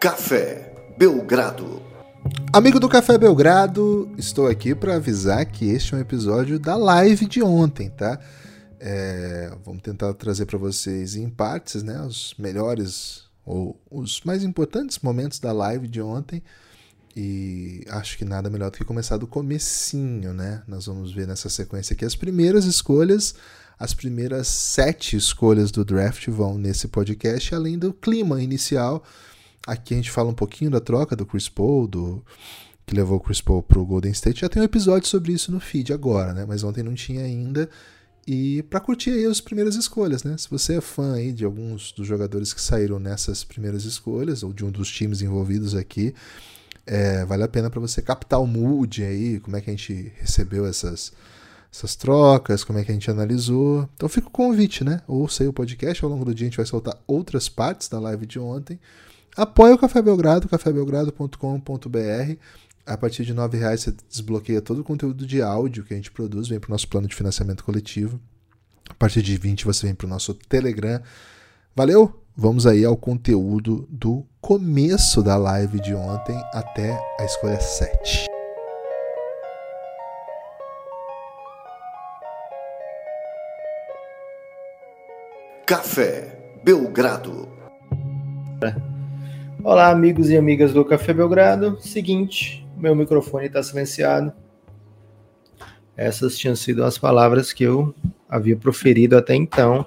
Café Belgrado. Amigo do Café Belgrado, estou aqui para avisar que este é um episódio da live de ontem, tá? É, vamos tentar trazer para vocês em partes, né, os melhores ou os mais importantes momentos da live de ontem. E acho que nada melhor do que começar do comecinho, né? Nós vamos ver nessa sequência aqui as primeiras escolhas, as primeiras sete escolhas do draft vão nesse podcast, além do clima inicial. Aqui a gente fala um pouquinho da troca do Chris Paul, do que levou o Chris Paul pro Golden State. Já tem um episódio sobre isso no feed agora, né? Mas ontem não tinha ainda. E para curtir aí as primeiras escolhas, né? Se você é fã aí de alguns dos jogadores que saíram nessas primeiras escolhas, ou de um dos times envolvidos aqui, é, vale a pena para você captar o mood aí, como é que a gente recebeu essas, essas trocas, como é que a gente analisou. Então fica o convite, né? Ouça aí o podcast, ao longo do dia a gente vai soltar outras partes da live de ontem. Apoie o Café Belgrado, cafébelgrado.com.br. A partir de R$ reais você desbloqueia todo o conteúdo de áudio que a gente produz, vem para o nosso plano de financiamento coletivo. A partir de 20 você vem para o nosso Telegram. Valeu? Vamos aí ao conteúdo do começo da live de ontem até a escolha 7. Café Belgrado. Olá, amigos e amigas do Café Belgrado. Seguinte, meu microfone está silenciado. Essas tinham sido as palavras que eu havia proferido até então.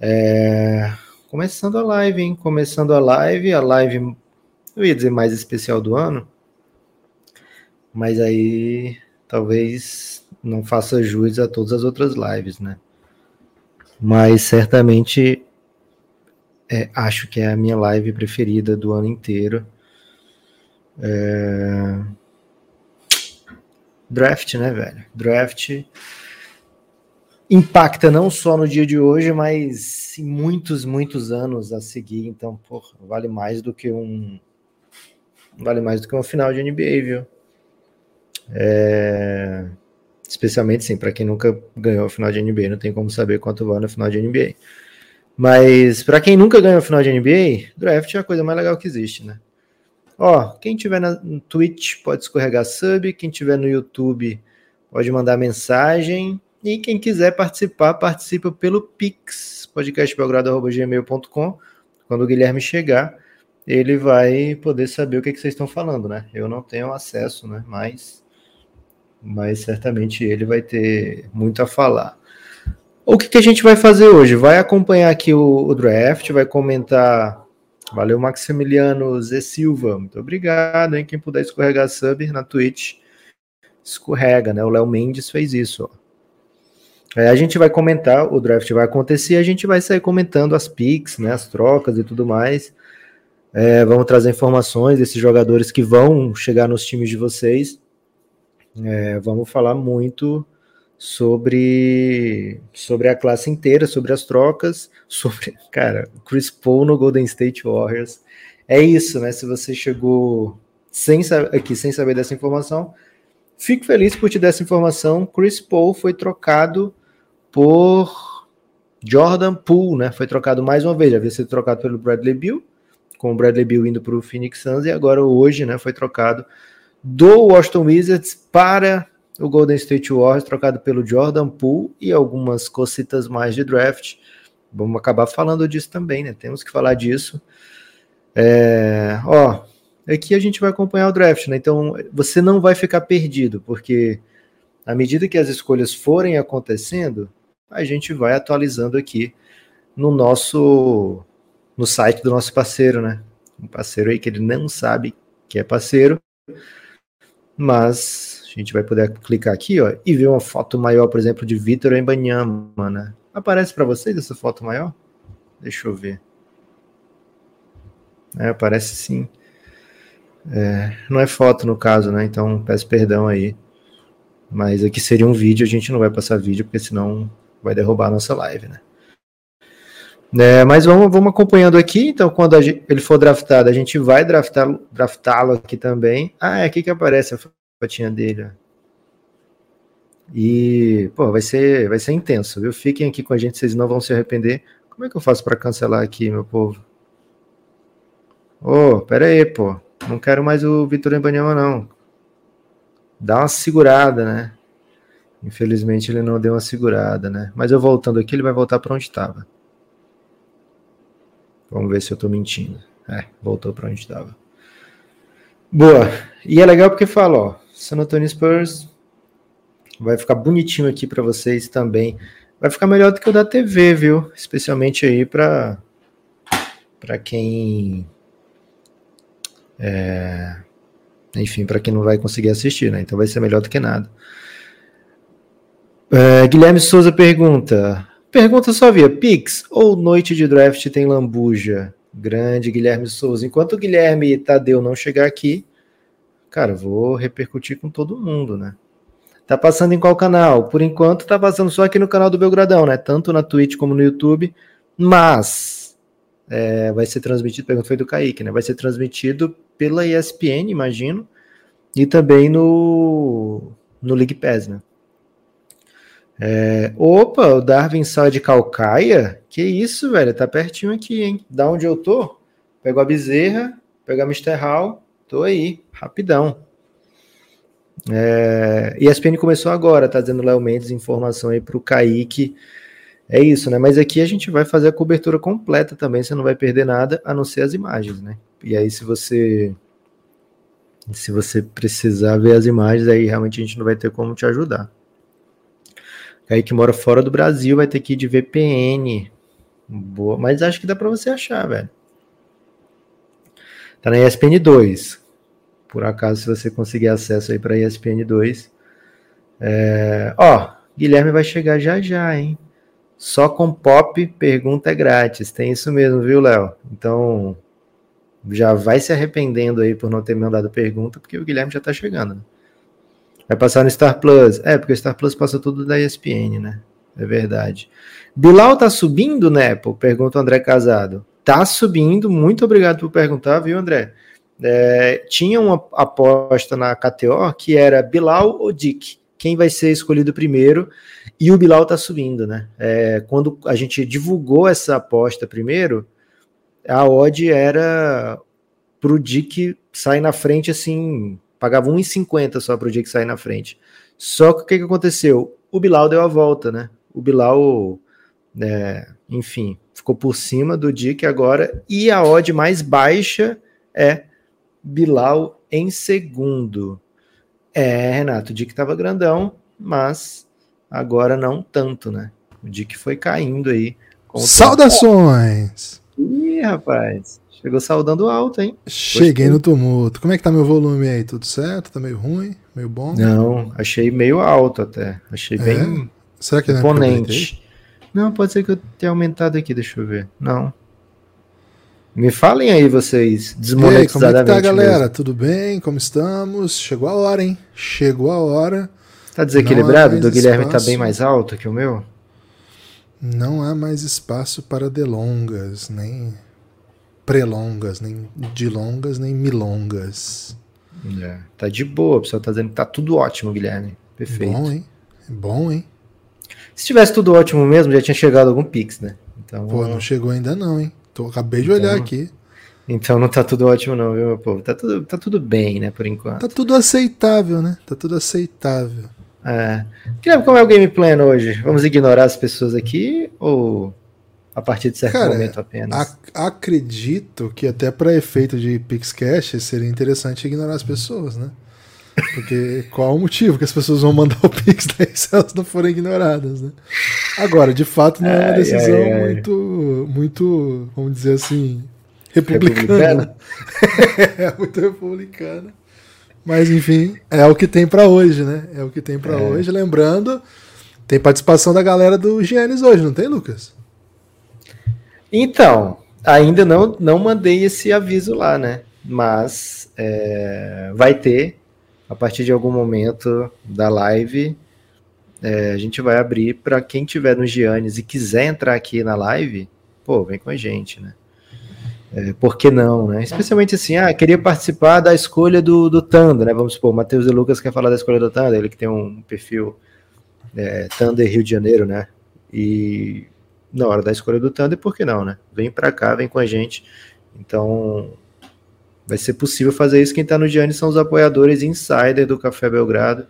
É... Começando a live, hein? Começando a live, a live, eu ia dizer mais especial do ano, mas aí talvez não faça jus a todas as outras lives, né? Mas certamente é, acho que é a minha live preferida do ano inteiro. É... Draft, né, velho? Draft impacta não só no dia de hoje, mas em muitos, muitos anos a seguir. Então, porra, vale mais do que um. Vale mais do que uma final de NBA, viu? É... Especialmente, sim, para quem nunca ganhou a final de NBA, não tem como saber quanto vale a final de NBA. Mas para quem nunca ganhou final de NBA, draft é a coisa mais legal que existe, né? Ó, quem tiver no Twitch pode escorregar sub, quem tiver no YouTube pode mandar mensagem. E quem quiser participar, participa pelo Pix, podcastbelgrado.gmail.com. Quando o Guilherme chegar, ele vai poder saber o que, que vocês estão falando, né? Eu não tenho acesso, né? Mas, mas certamente ele vai ter muito a falar. O que, que a gente vai fazer hoje? Vai acompanhar aqui o, o draft, vai comentar. Valeu, Maximiliano Zé Silva. Muito obrigado, hein? Quem puder escorregar sub na Twitch, escorrega, né? O Léo Mendes fez isso, ó. É, a gente vai comentar, o draft vai acontecer, a gente vai sair comentando as picks, né, as trocas e tudo mais. É, vamos trazer informações desses jogadores que vão chegar nos times de vocês. É, vamos falar muito sobre sobre a classe inteira, sobre as trocas, sobre, cara, Chris Paul no Golden State Warriors. É isso, né? Se você chegou sem aqui sem saber dessa informação, fico feliz por te dar essa informação. Chris Paul foi trocado por Jordan Poole, né? Foi trocado mais uma vez, já havia sido trocado pelo Bradley Bill, com o Bradley Bill indo para o Phoenix Suns e agora hoje, né, foi trocado do Washington Wizards para o Golden State Warriors, trocado pelo Jordan Poole e algumas cositas mais de draft. Vamos acabar falando disso também, né? Temos que falar disso. É, ó, aqui a gente vai acompanhar o draft, né? Então você não vai ficar perdido, porque à medida que as escolhas forem acontecendo, a gente vai atualizando aqui no nosso no site do nosso parceiro, né? Um parceiro aí que ele não sabe que é parceiro, mas gente vai poder clicar aqui, ó, e ver uma foto maior, por exemplo, de Vitor Embanyama, né? Aparece para vocês essa foto maior? Deixa eu ver. É, aparece sim. É, não é foto no caso, né? Então peço perdão aí. Mas aqui seria um vídeo, a gente não vai passar vídeo, porque senão vai derrubar a nossa live, né? É, mas vamos, vamos acompanhando aqui. Então, quando gente, ele for draftado, a gente vai draftá-lo draftá aqui também. Ah, é aqui que aparece a fotinha dele. E, pô, vai ser, vai ser intenso, viu? Fiquem aqui com a gente, vocês não vão se arrepender. Como é que eu faço para cancelar aqui, meu povo? Ô, oh, pera aí, pô. Não quero mais o Vitor Embanyama, não. Dá uma segurada, né? Infelizmente ele não deu uma segurada, né? Mas eu voltando aqui, ele vai voltar para onde estava. Vamos ver se eu tô mentindo. É, voltou para onde estava. Boa. E é legal porque fala, ó, San Antonio Spurs vai ficar bonitinho aqui para vocês também. Vai ficar melhor do que o da TV, viu? Especialmente aí para para quem é, enfim, para quem não vai conseguir assistir, né? Então vai ser melhor do que nada. É, Guilherme Souza pergunta: Pergunta só via Pix ou Noite de Draft tem lambuja? Grande Guilherme Souza. Enquanto o Guilherme Tadeu não chegar aqui, cara, vou repercutir com todo mundo, né? Tá passando em qual canal? Por enquanto tá passando só aqui no canal do Belgradão, né? Tanto na Twitch como no YouTube. Mas é, vai ser transmitido, pergunta foi do Kaique, né? Vai ser transmitido pela ESPN, imagino, e também no, no League Pass, né? É, opa, o Darwin sai de Calcaia? Que isso, velho? Tá pertinho aqui, hein? Da onde eu tô? Pego a bezerra, pego a Mr. Hall, tô aí, rapidão. É, ESPN começou agora, tá dizendo Léo Mendes, informação aí pro Kaique. É isso, né? Mas aqui a gente vai fazer a cobertura completa também, você não vai perder nada, a não ser as imagens, né? E aí, se você se você precisar ver as imagens, aí realmente a gente não vai ter como te ajudar. Aí que mora fora do Brasil vai ter que ir de VPN. Boa, mas acho que dá para você achar, velho. Tá na ESPN 2. Por acaso, se você conseguir acesso aí para ESPN 2. É... Ó, Guilherme vai chegar já já, hein? Só com pop, pergunta é grátis. Tem isso mesmo, viu, Léo? Então, já vai se arrependendo aí por não ter mandado pergunta, porque o Guilherme já tá chegando, né? Vai passar no Star Plus. É, porque o Star Plus passa tudo da ESPN, né? É verdade. Bilal tá subindo, né? Pergunta o André Casado. Tá subindo, muito obrigado por perguntar, viu, André? É, tinha uma aposta na KTO que era Bilal ou Dick. Quem vai ser escolhido primeiro? E o Bilal tá subindo, né? É, quando a gente divulgou essa aposta primeiro, a odd era pro Dick sair na frente assim pagava 1,50 só para o dia que sair na frente. Só que o que, que aconteceu? O Bilal deu a volta, né? O Bilal, é, enfim, ficou por cima do Dick agora. E a odd mais baixa é Bilal em segundo. É, Renato, o Dick estava grandão, mas agora não tanto, né? O Dick foi caindo aí. Saudações! Ih, rapaz. Chegou saudando alto, hein? Cheguei Gostei. no tumulto. Como é que tá meu volume aí? Tudo certo? Tá meio ruim? Meio bom? Não, achei meio alto até. Achei é? bem Será que é imponente. Não, pode ser que eu tenha aumentado aqui, deixa eu ver. Não. Me falem aí vocês, desmonetizadamente. como é que tá, galera? Mesmo. Tudo bem? Como estamos? Chegou a hora, hein? Chegou a hora. Tá desequilibrado? Do Guilherme tá espaço. tá bem mais alto que o meu? Não há mais espaço para delongas, nem prelongas, nem de longas, nem milongas. É, tá de boa, o pessoal tá dizendo que tá tudo ótimo, Guilherme. Perfeito. Bom, hein? Bom, hein? Se tivesse tudo ótimo mesmo, já tinha chegado algum Pix, né? Então, Pô, não chegou ainda não, hein? Tô, acabei de então, olhar aqui. Então não tá tudo ótimo não, viu, meu povo? Tá tudo, tá tudo bem, né, por enquanto. Tá tudo aceitável, né? Tá tudo aceitável. É. Guilherme, como é o game plan hoje? Vamos ignorar as pessoas aqui ou a partir de certo Cara, momento apenas. Ac acredito que até para efeito de Pixcash seria interessante ignorar as pessoas, né? Porque qual o motivo que as pessoas vão mandar o Pix daí se elas não forem ignoradas, né? Agora, de fato, não é uma decisão ai, ai, muito, muito, vamos dizer assim, republicana. republicana? é, muito republicana. Mas, enfim, é o que tem para hoje, né? É o que tem para é. hoje. Lembrando, tem participação da galera do Giannis hoje, não tem, Lucas? Então, ainda não, não mandei esse aviso lá, né? Mas é, vai ter, a partir de algum momento da live, é, a gente vai abrir para quem tiver no Giannis e quiser entrar aqui na live, pô, vem com a gente, né? É, por que não, né? Especialmente assim, ah, queria participar da escolha do, do Thunder, né? Vamos supor, Matheus e Lucas quer falar da escolha do Thunder, ele que tem um perfil é, Thunder Rio de Janeiro, né? E na hora da escolha do Thunder, por que não, né? Vem para cá, vem com a gente. Então, vai ser possível fazer isso. Quem está no Gianni são os apoiadores insider do Café Belgrado.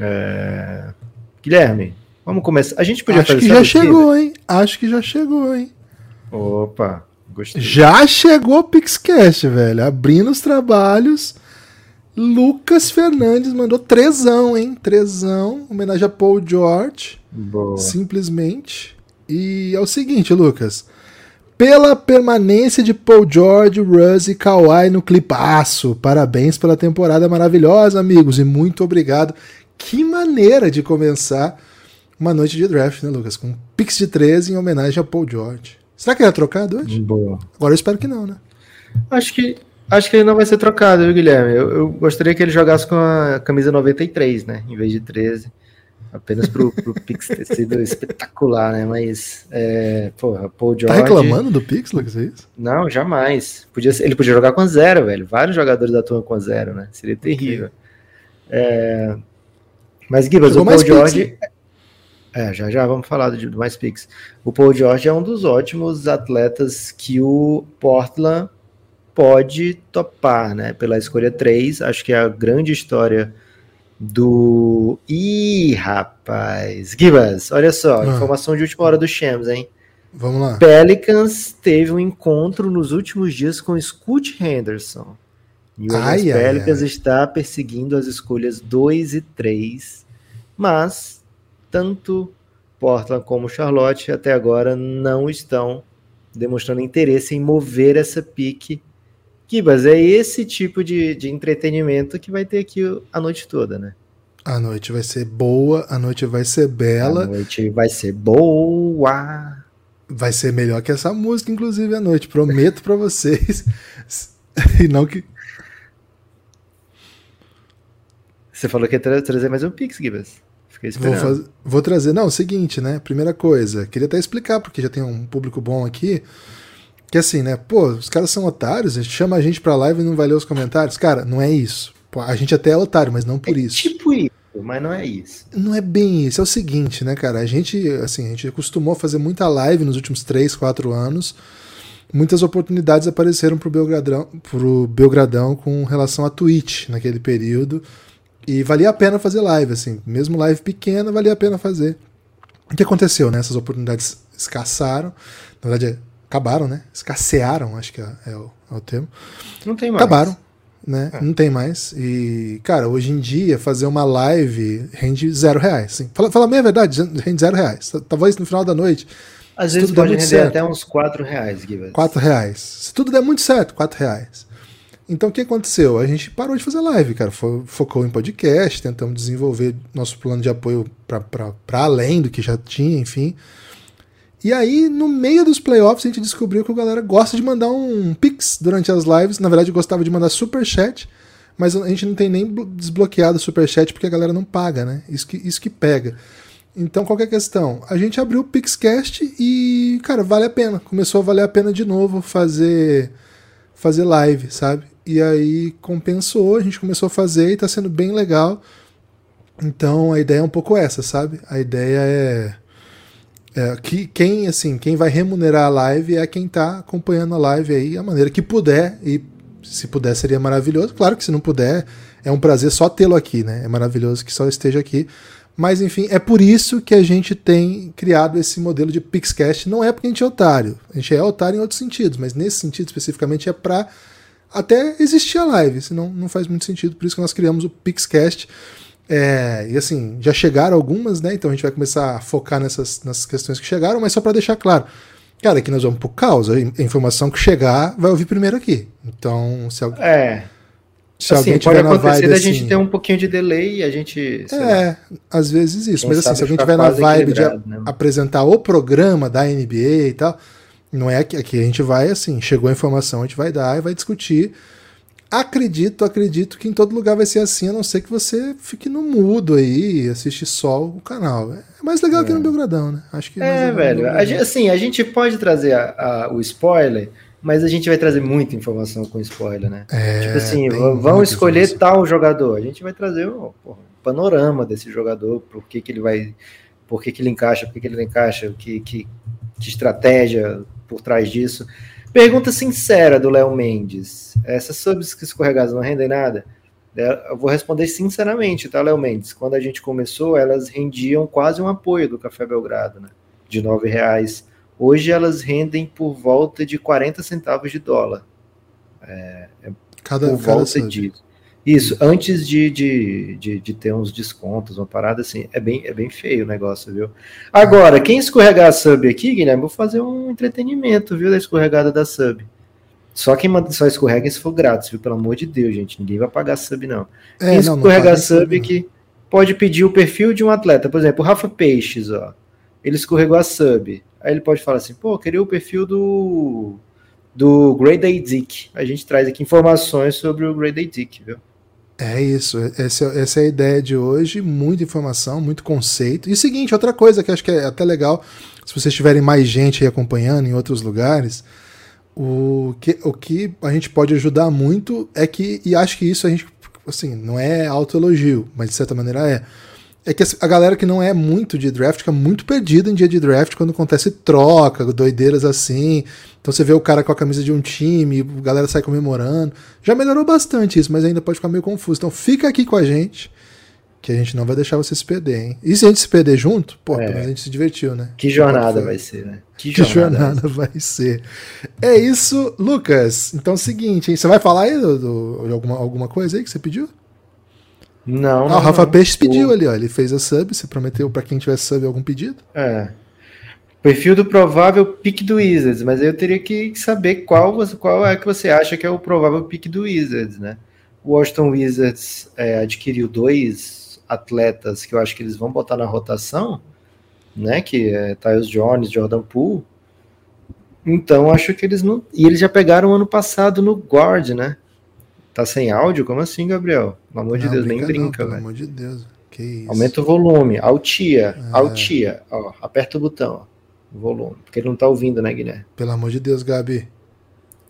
É... Guilherme, vamos começar. A gente podia Acho fazer que já chegou, hein? Acho que já chegou, hein? Opa, gostei. Já chegou o Pixcast, velho. Abrindo os trabalhos. Lucas Fernandes mandou trezão, hein? Trezão. Homenagem a Paul George. Boa. Simplesmente. E é o seguinte, Lucas. Pela permanência de Paul George, Russ e Kawhi no clipaço. Parabéns pela temporada maravilhosa, amigos. E muito obrigado. Que maneira de começar uma noite de draft, né, Lucas? Com um Pix de 13 em homenagem a Paul George. Será que ele é trocado hoje? Boa. Agora eu espero que não, né? Acho que, acho que ele não vai ser trocado, viu, Guilherme? Eu, eu gostaria que ele jogasse com a camisa 93, né? Em vez de 13. Apenas pro, pro Pix ter sido espetacular, né? Mas, é, porra, Paul Tá George. reclamando do Pix, Lucas? É isso? Não, jamais. Podia ser- ele podia jogar com a zero, velho. Vários jogadores atuam com a zero, né? Seria terrível. É, mas, Gibas, o Paul George. É, já já vamos falar do, do mais Pix. O Paul George é um dos ótimos atletas que o Portland pode topar, né? Pela escolha 3. Acho que é a grande história do. Ih, rapaz! Gibas, olha só, Ah. informação de última hora do Shams, hein? Vamos lá. Pelicans teve um encontro nos últimos dias com Scoot Henderson. E o Ai, ai, Pelicans ai. está perseguindo as escolhas 2 e 3, mas tanto Portland como Charlotte até agora não estão demonstrando interesse em mover essa pique. Kibas, é esse tipo de, de entretenimento que vai ter aqui a noite toda, né? A noite vai ser boa, a noite vai ser bela, A noite vai ser boa. vai ser melhor que essa música, inclusive, à noite. Prometo pra vocês. e não que. Você falou que ia tra- trazer mais um Pix, Gibas. Fiquei Vou, esperando. faz- vou trazer. Não, é o seguinte, né? Primeira coisa, queria até explicar, porque já tem um público bom aqui. Que assim, né? Pô, os caras são otários, a gente chama a gente pra live e não vai ler os comentários. Cara, não é isso. A gente até é otário, mas não por É isso. Tipo isso, mas não é isso. Não é bem isso, é o seguinte, né, cara? A gente, assim, a gente acostumou a fazer muita live nos últimos 3, 4 anos. Muitas oportunidades apareceram pro Belgradão, pro Belgradão com relação a Twitch naquele período. E valia a pena fazer live, assim. Mesmo live pequena, valia a pena fazer. O que aconteceu, né? Essas oportunidades escassaram. Na verdade, acabaram, né? Escassearam, acho que é, é o, é o termo. Não tem mais. Acabaram, né? É. Não tem mais. E, cara, hoje em dia, fazer uma live rende zero reais. Assim. Fala, fala a verdade, rende zero reais. Talvez no final da noite, Às vezes pode render certo. até uns 4 reais, Gibas. quatro reais. Se tudo der muito certo, quatro reais. Então, o que aconteceu? A gente parou de fazer live, cara. Fo- Focou em podcast, tentamos desenvolver nosso plano de apoio para além do que já tinha, enfim. E aí, no meio dos playoffs, a gente descobriu que a galera gosta de mandar um pix durante as lives. Na verdade, gostava de mandar superchat, mas a gente não tem nem blo- desbloqueado o superchat porque a galera não paga, né? Isso que, isso que pega. Então, qual que é questão? A gente abriu o Pixcast e, cara, vale a pena. Começou a valer a pena de novo fazer fazer live, sabe? E aí compensou, a gente começou a fazer e tá sendo bem legal. Então a ideia é um pouco essa, sabe? A ideia é, é que quem assim, quem vai remunerar a live é quem tá acompanhando a live aí, a maneira que puder e se puder seria maravilhoso. Claro que se não puder, é um prazer só tê-lo aqui, né? É maravilhoso que só esteja aqui. Mas enfim, é por isso que a gente tem criado esse modelo de Pixcast. Não é porque a gente é otário. A gente é otário em outros sentidos, mas nesse sentido especificamente é para até existir a live, senão não faz muito sentido. Por isso que nós criamos o Pixcast. É, e assim, já chegaram algumas, né? Então a gente vai começar a focar nessas, nessas questões que chegaram, mas só para deixar claro. Cara, aqui nós vamos por causa. A informação que chegar vai ouvir primeiro aqui. Então, se, al- É, se assim, alguém pode tiver na acontecer vibe da assim, gente ter um pouquinho de delay e a gente. sei lá, É, às vezes isso. Mas assim, se alguém tiver na vibe de né? apresentar o programa da NBA e tal, não é que aqui a gente vai assim, chegou a informação, a gente vai dar e vai discutir. Acredito, acredito que em todo lugar vai ser assim, a não ser que você fique no mudo aí e assiste só o canal. É mais legal aqui no Belgradão, né? Acho que É, no velho. A gente, assim, a gente pode trazer a- a- o spoiler, mas a gente vai trazer muita informação com spoiler, né? É, tipo assim, vão escolher informação. tal jogador. A gente vai trazer o um panorama desse jogador, por que, que ele vai. Por que, que ele encaixa, por que, que ele não encaixa, que, que, que estratégia por trás disso. Pergunta sincera do Léo Mendes. Essas subs que escorregadas não rendem nada? É, eu vou responder sinceramente, tá, Léo Mendes? Quando a gente começou, elas rendiam quase um apoio do Café Belgrado, né? De nove reais. Hoje elas rendem por volta de 40 centavos de dólar. É, é Cada, por cada volta sub. disso. Isso, antes de, de, de, de ter uns descontos, uma parada assim, é bem, é bem feio o negócio, viu? Agora, quem escorregar a sub aqui, Guilherme, vou fazer um entretenimento, viu, da escorregada da sub. Só quem manda, só escorrega se for grátis, viu? Pelo amor de Deus, gente, ninguém vai pagar sub, não. É, quem não, não escorregar paga sub não. aqui pode pedir o perfil de um atleta, por exemplo, o Rafa Peixes, ó. Ele escorregou a sub. Aí ele pode falar assim, pô, queria o perfil do do Grade A Dick. A gente traz aqui informações sobre o Grade A Dick, viu? É isso, essa, essa é a ideia de hoje, muita informação, muito conceito. E o seguinte, outra coisa que acho que é até legal, se vocês tiverem mais gente aí acompanhando em outros lugares, o que, o que a gente pode ajudar muito é que, e acho que isso a gente, assim, não é autoelogio, mas de certa maneira é, é que a galera que não é muito de draft fica muito perdida em dia de draft quando acontece troca, doideiras assim. Então você vê o cara com a camisa de um time, a galera sai comemorando. Já melhorou bastante isso, mas ainda pode ficar meio confuso. Então fica aqui com a gente, que a gente não vai deixar você se perder, hein? E se a gente se perder junto, pô, É. a gente se divertiu, né? Que jornada vai ser, né? Que jornada vai ser. É isso, Lucas. Então é o seguinte, hein? Você vai falar aí do, do- de alguma, alguma coisa aí que você pediu? Não, Ah, não, o Rafa não. Peixe pediu O- ali, ó. Ele fez a sub, você prometeu pra quem tiver sub algum pedido? É. Perfil do provável pick do Wizards, mas eu teria que saber qual, você- qual é que você acha que é o provável pick do Wizards, né? O Washington Wizards é, adquiriu dois atletas que eu acho que eles vão botar na rotação, né? Que é Tyus Jones, Jordan Poole. Então acho que eles não. E eles já pegaram ano passado no guard, né? Tá sem áudio? Como assim, Gabriel? Pelo amor de Não, Deus, nem não, brinca, Pelo velho. amor de Deus. Que isso. Aumenta o volume, altia, É. altia, ó, aperta o botão, ó, volume, porque ele não tá ouvindo, né, Guilherme? Pelo amor de Deus, Gabi.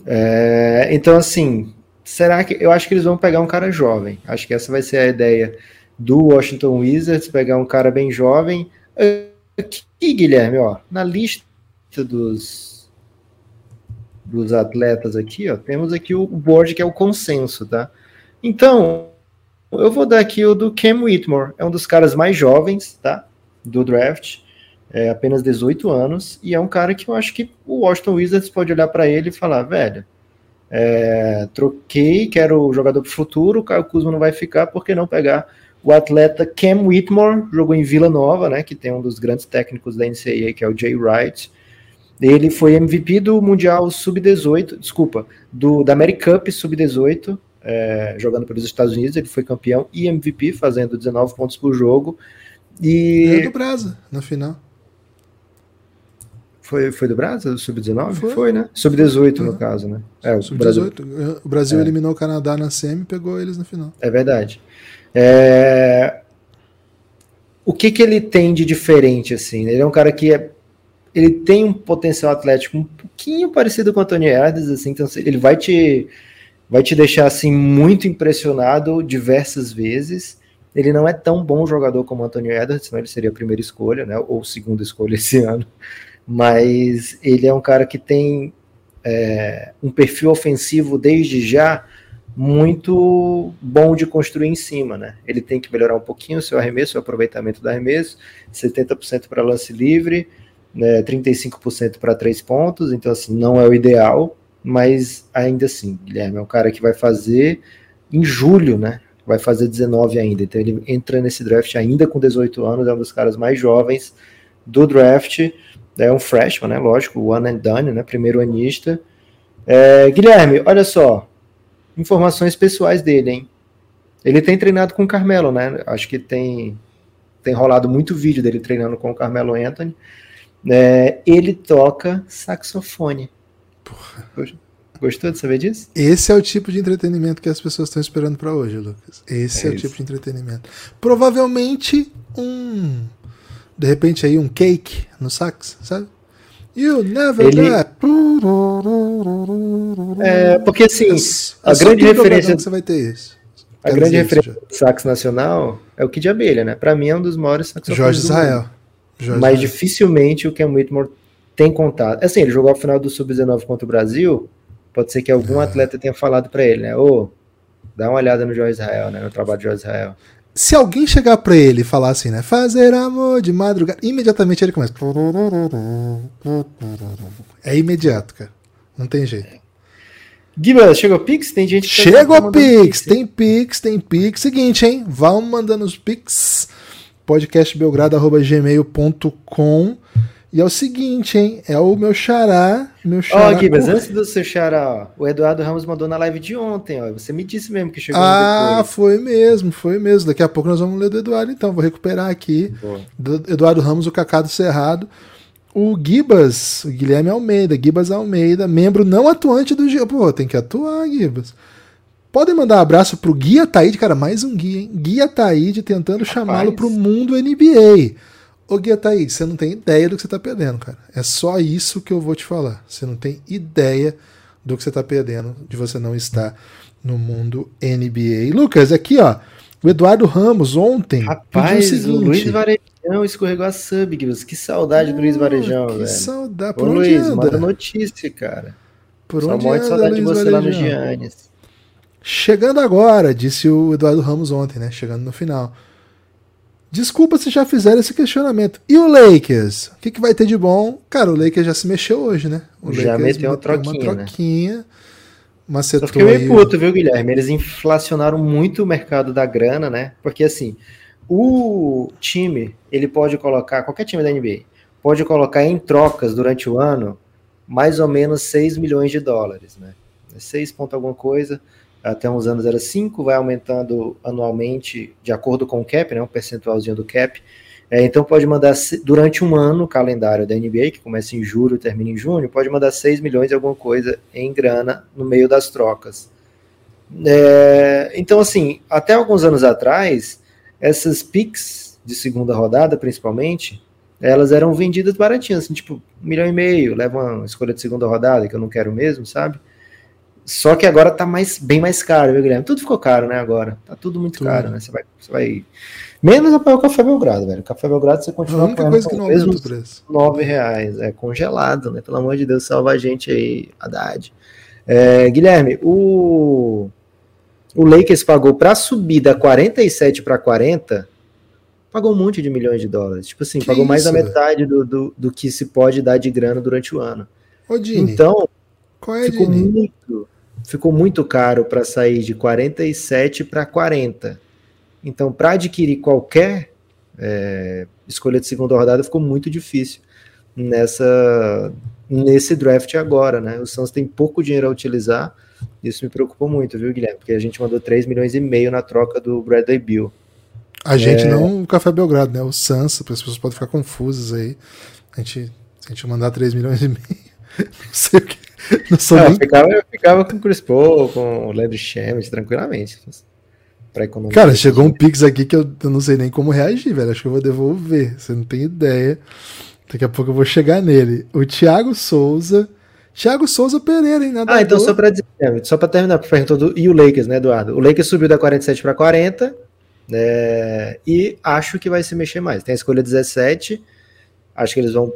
É, então, assim, será que eu acho que eles vão pegar um cara jovem? Acho que essa vai ser a ideia do Washington Wizards, pegar um cara bem jovem. Aqui, Guilherme, ó, na lista dos dos atletas aqui, ó, temos aqui o board que é o consenso, tá? Então, eu vou dar aqui o do Cam Whitmore, é um dos caras mais jovens, tá? Do draft, é apenas 18 anos, e é um cara que eu acho que o Washington Wizards pode olhar para ele e falar, velho, é, troquei, quero o jogador pro futuro, o Caio Kuzma não vai ficar, por que não pegar o atleta Cam Whitmore, jogou em Vila Nova, né, que tem um dos grandes técnicos da NCAA, que é o Jay Wright, ele foi MVP do Mundial Sub-18, desculpa, do, da AmeriCup Sub-18, é, jogando pelos Estados Unidos, ele foi campeão e MVP, fazendo 19 pontos por jogo, Ganhou e do Brasa na final. foi, foi do Brasil, Sub-19? Foi. Foi. né? Sub-18 no Uhum. caso, né? É, o Brasil Sub-18. O Brasil eliminou o Canadá na semi e pegou eles na final. É verdade. É, O que que ele tem de diferente, assim? Ele é um cara que é... Ele tem um potencial atlético um pouquinho parecido com o Anthony Edwards, assim, então ele vai te, vai te deixar, assim, muito impressionado diversas vezes. Ele não é tão bom jogador como o Anthony Edwards, senão ele seria a primeira escolha, né? Ou segunda escolha esse ano. Mas ele é um cara que tem é, um perfil ofensivo desde já muito bom de construir em cima, né? Ele tem que melhorar um pouquinho o seu arremesso, o aproveitamento do arremesso, 70% para lance livre, né, 35% para três pontos, então assim, não é o ideal, mas ainda assim, Guilherme é um cara que vai fazer em julho, né? Vai fazer 19 ainda, então ele entra nesse draft ainda com 18 anos, é um dos caras mais jovens do draft, é um freshman, né? Lógico, one and done, né? Primeiro anista. É, Guilherme, olha só, informações pessoais dele, hein? Ele tem treinado com o Carmelo, né? Acho que tem, tem rolado muito vídeo dele treinando com o Carmelo Anthony. É, ele toca saxofone. Gostou de saber disso? Esse é o tipo de entretenimento que as pessoas estão esperando pra hoje, Lucas. Esse é, É o tipo de entretenimento. Provavelmente um. De repente aí um cake no sax, sabe? You never Ele-. É, porque assim, É a grande referência- que você vai ter isso. a grande referência do sax nacional é o Kid Abelha, né? Para mim é um dos maiores saxofonistas Jorge Israel. mundo. Jorge Mas Israel. dificilmente o Cam Whitmore tem contato. Assim, ele jogou a final do Sub-19 contra o Brasil. Pode ser que algum é. atleta tenha falado para ele, né? Ô, dá uma olhada no João Israel, né? No trabalho de João Israel. Se alguém chegar para ele e falar assim, né? Fazer amor de madrugada, imediatamente ele começa. É imediato, cara. Não tem jeito. Giba, chegou Pix? Tem gente que tá Chegou tá Pix, tem Pix, tem Pix. Seguinte, hein? Vão mandando os Pix. podcastbelgrado.gmail.com e é o seguinte, hein? É o meu xará. Meu xará. Ó, oh, Gibas, antes do seu xará, ó, o Eduardo Ramos mandou na live de ontem, ó. Você me disse mesmo que chegou Ah, foi mesmo, foi mesmo. Daqui a pouco nós vamos ler do Eduardo, então. Vou recuperar aqui. Do Eduardo Ramos, o Cacado Cerrado. O Gibas, o Guilherme Almeida, Gibas Almeida, membro não atuante do G. Pô, tem que atuar, Gibas. Podem mandar um abraço pro Guia Taíde, cara, mais um guia, hein? Guia Taíde tentando chamá-lo pro mundo NBA. Ô Guia Taíde, você não tem ideia do que você tá perdendo, cara. É só isso que eu vou te falar. Você não tem ideia do que você tá perdendo de você não estar no mundo NBA. Lucas, aqui, ó. O Eduardo Ramos ontem Rapaz, o, seguinte, o Luiz Varejão escorregou a sub, Que saudade do Luiz Varejão, que velho. saudade. Por Ô, onde Luiz, anda? manda notícia, cara. Por Só onde anda, saudade Luiz de você Varejão? lá no Giannis. Chegando agora, disse o Eduardo Ramos ontem, né? Chegando no final. Desculpa se já fizeram esse questionamento. E o Lakers? O que, que vai ter de bom? Cara, o Lakers já se mexeu hoje, né? O já Lakers meteu uma troquinha. Uma troquinha. Né? Macetou Só fiquei meio puto, viu, Guilherme? Eles inflacionaram muito o mercado da grana, né? Porque assim, o time, ele pode colocar, qualquer time da NBA, pode colocar em trocas durante o ano mais ou menos 6 milhões de dólares, né? 6 ponto alguma coisa, até uns anos era 5, vai aumentando anualmente de acordo com o cap, né? Um percentualzinho do cap. É, então pode mandar durante um ano o calendário da NBA, que começa em julho e termina em junho, pode mandar 6 milhões e alguma coisa em grana no meio das trocas. É, então, assim, até alguns anos atrás, essas picks de segunda rodada, principalmente, elas eram vendidas baratinhas, assim, tipo, um milhão e meio, leva uma escolha de segunda rodada, que eu não quero mesmo, sabe? Só que agora tá mais, bem mais caro, viu, Guilherme? Tudo ficou caro, né, agora? Tá tudo muito tudo. caro, né? Você vai, você vai Menos apoiar o Café Belgrado, velho. O Café Belgrado você continua a única coisa que não mesmo preço. 9 reais. É congelado, né? Pelo amor de Deus, salva a gente aí, Haddad. É, Guilherme, o, o Lakers pagou para subir da 47 para 40, pagou um monte de milhões de dólares. Tipo assim, que pagou isso? mais da metade do, do, do, que se pode dar de grana durante o ano. Ô, Dini, então, é, ficou, muito, ficou muito caro para sair de 47 para 40. Então, para adquirir qualquer é, escolha de segunda rodada ficou muito difícil nessa nesse draft agora, né? O Suns tem pouco dinheiro a utilizar. Isso me preocupa muito, viu, Guilherme? Porque a gente mandou 3 milhões e meio na troca do Bradley Bill. A gente é... não o Café Belgrado, né? O Suns, as pessoas podem ficar confusas aí. A gente, se a gente mandar 3 milhões e meio, não sei o que. Não sou nem... eu, ficava, eu ficava com o Chris Paul, com o Landry Shamet, tranquilamente. Cara, chegou um Pix aqui que eu, eu, não sei nem como reagir, velho. Acho que eu vou devolver. Você não tem ideia. Daqui a pouco eu vou chegar nele. O Thiago Souza. Thiago Souza Pereira, hein? Nada ah, então só para dizer, só para terminar, perguntou do e o Lakers, né, Eduardo? O Lakers subiu da 47 para 40, né, e acho que vai se mexer mais. Tem a escolha 17, acho que eles vão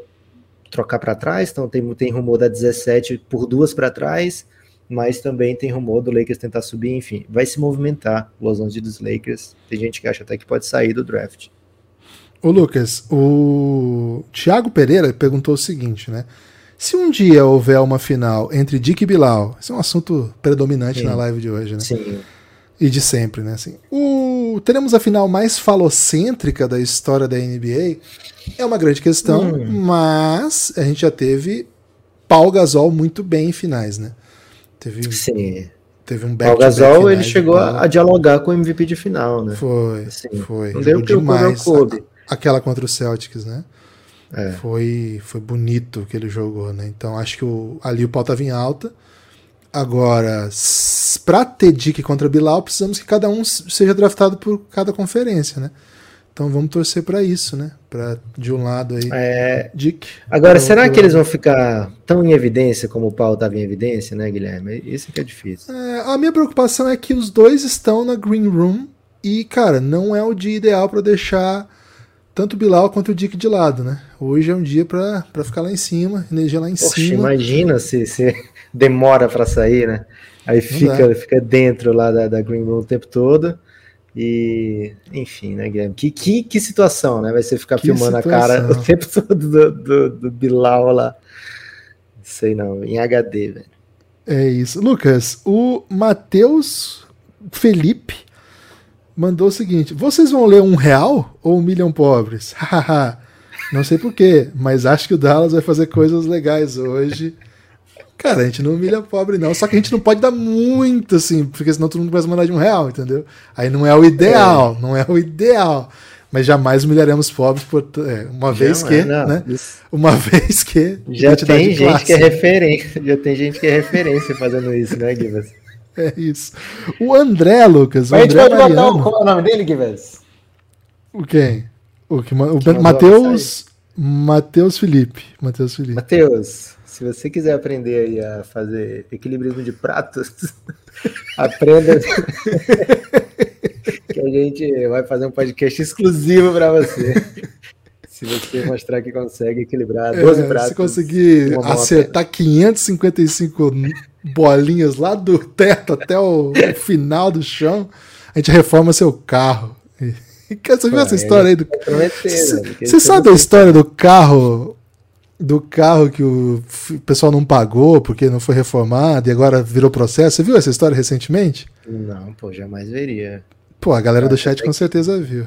trocar para trás, então tem, tem rumor da 17 por duas para trás mas também tem rumor do Lakers tentar subir, enfim, vai se movimentar Los Angeles Lakers. Tem gente que acha até que pode sair do draft. Ô Lucas, o Thiago Pereira perguntou o seguinte, né? Se um dia houver uma final entre Dick e Bilal, esse é um assunto predominante Sim. na live de hoje, né? Sim. E de sempre, né? Assim, o... Teremos a final mais falocêntrica da história da NBA. É uma grande questão, hum. mas a gente já teve Paul Gasol muito bem em finais, né? Teve, Sim. Teve um back O Gasol ele chegou a, dialogar com o MVP de final, né? Foi, assim, foi. Não deu demais. Kobe. Aquela contra o Celtics, né? É. Foi, foi bonito que ele jogou, né? Então acho que o, ali o pau tava em alta. Agora, pra ter Dick contra Bilal, precisamos que cada um seja draftado por cada conferência, né? Então vamos torcer para isso, né? Para de um lado aí, é... Dick. Agora, será que eles vão ficar tão em evidência como o Paulo estava em evidência, né, Guilherme? Isso que é difícil. É, a minha preocupação é que os dois estão na green room e, cara, não é o dia ideal para deixar tanto o Bilal quanto o Dick de lado, né? Hoje é um dia pra ficar lá em cima, energia lá em Poxa, cima. imagina se, se demora pra sair, né? Aí fica, fica dentro lá da, da Green Room o tempo todo. E, enfim, né, Guilherme? Que, que, que situação, né? Vai ser ficar Que filmando a cara situação. o tempo todo do, do, do Bilal lá. Sei não, em HD, velho. É isso. Lucas, o Matheus Felipe mandou o seguinte: vocês vão ler um real ou um milhão pobres? Não sei porquê, mas acho que o Dallas vai fazer coisas legais hoje. Cara, a gente não humilha pobre, não. Só que a gente não pode dar muito, assim, porque senão todo mundo começa a mandar de um real, entendeu? Aí não é o ideal, não é o ideal. Mas jamais humilharemos pobres por é, uma vez que, Não, né? isso- Uma vez que. Já tem gente classe. que é referência, já tem gente que é referência fazendo isso, né, Gibas? É isso. O André, Lucas, o Mas a gente André pode botar o, Mariano. como é o nome dele, Gibas? O quem? O que o a Matheus Matheus Felipe. Matheus Felipe. Matheus, se você quiser aprender a fazer equilibrismo de pratos, aprenda que a gente vai fazer um podcast exclusivo para você. Se você mostrar que consegue equilibrar 12 É, pratos. se conseguir acertar 555 bolinhas lá do teto até o, final do chão, a gente reforma seu carro. Você viu essa história aí do Você se sabe a história do carro do carro que o pessoal não pagou porque não foi reformado e agora virou processo? Você viu essa história recentemente? Não, pô, jamais veria. Pô, a galera do chat com certeza viu.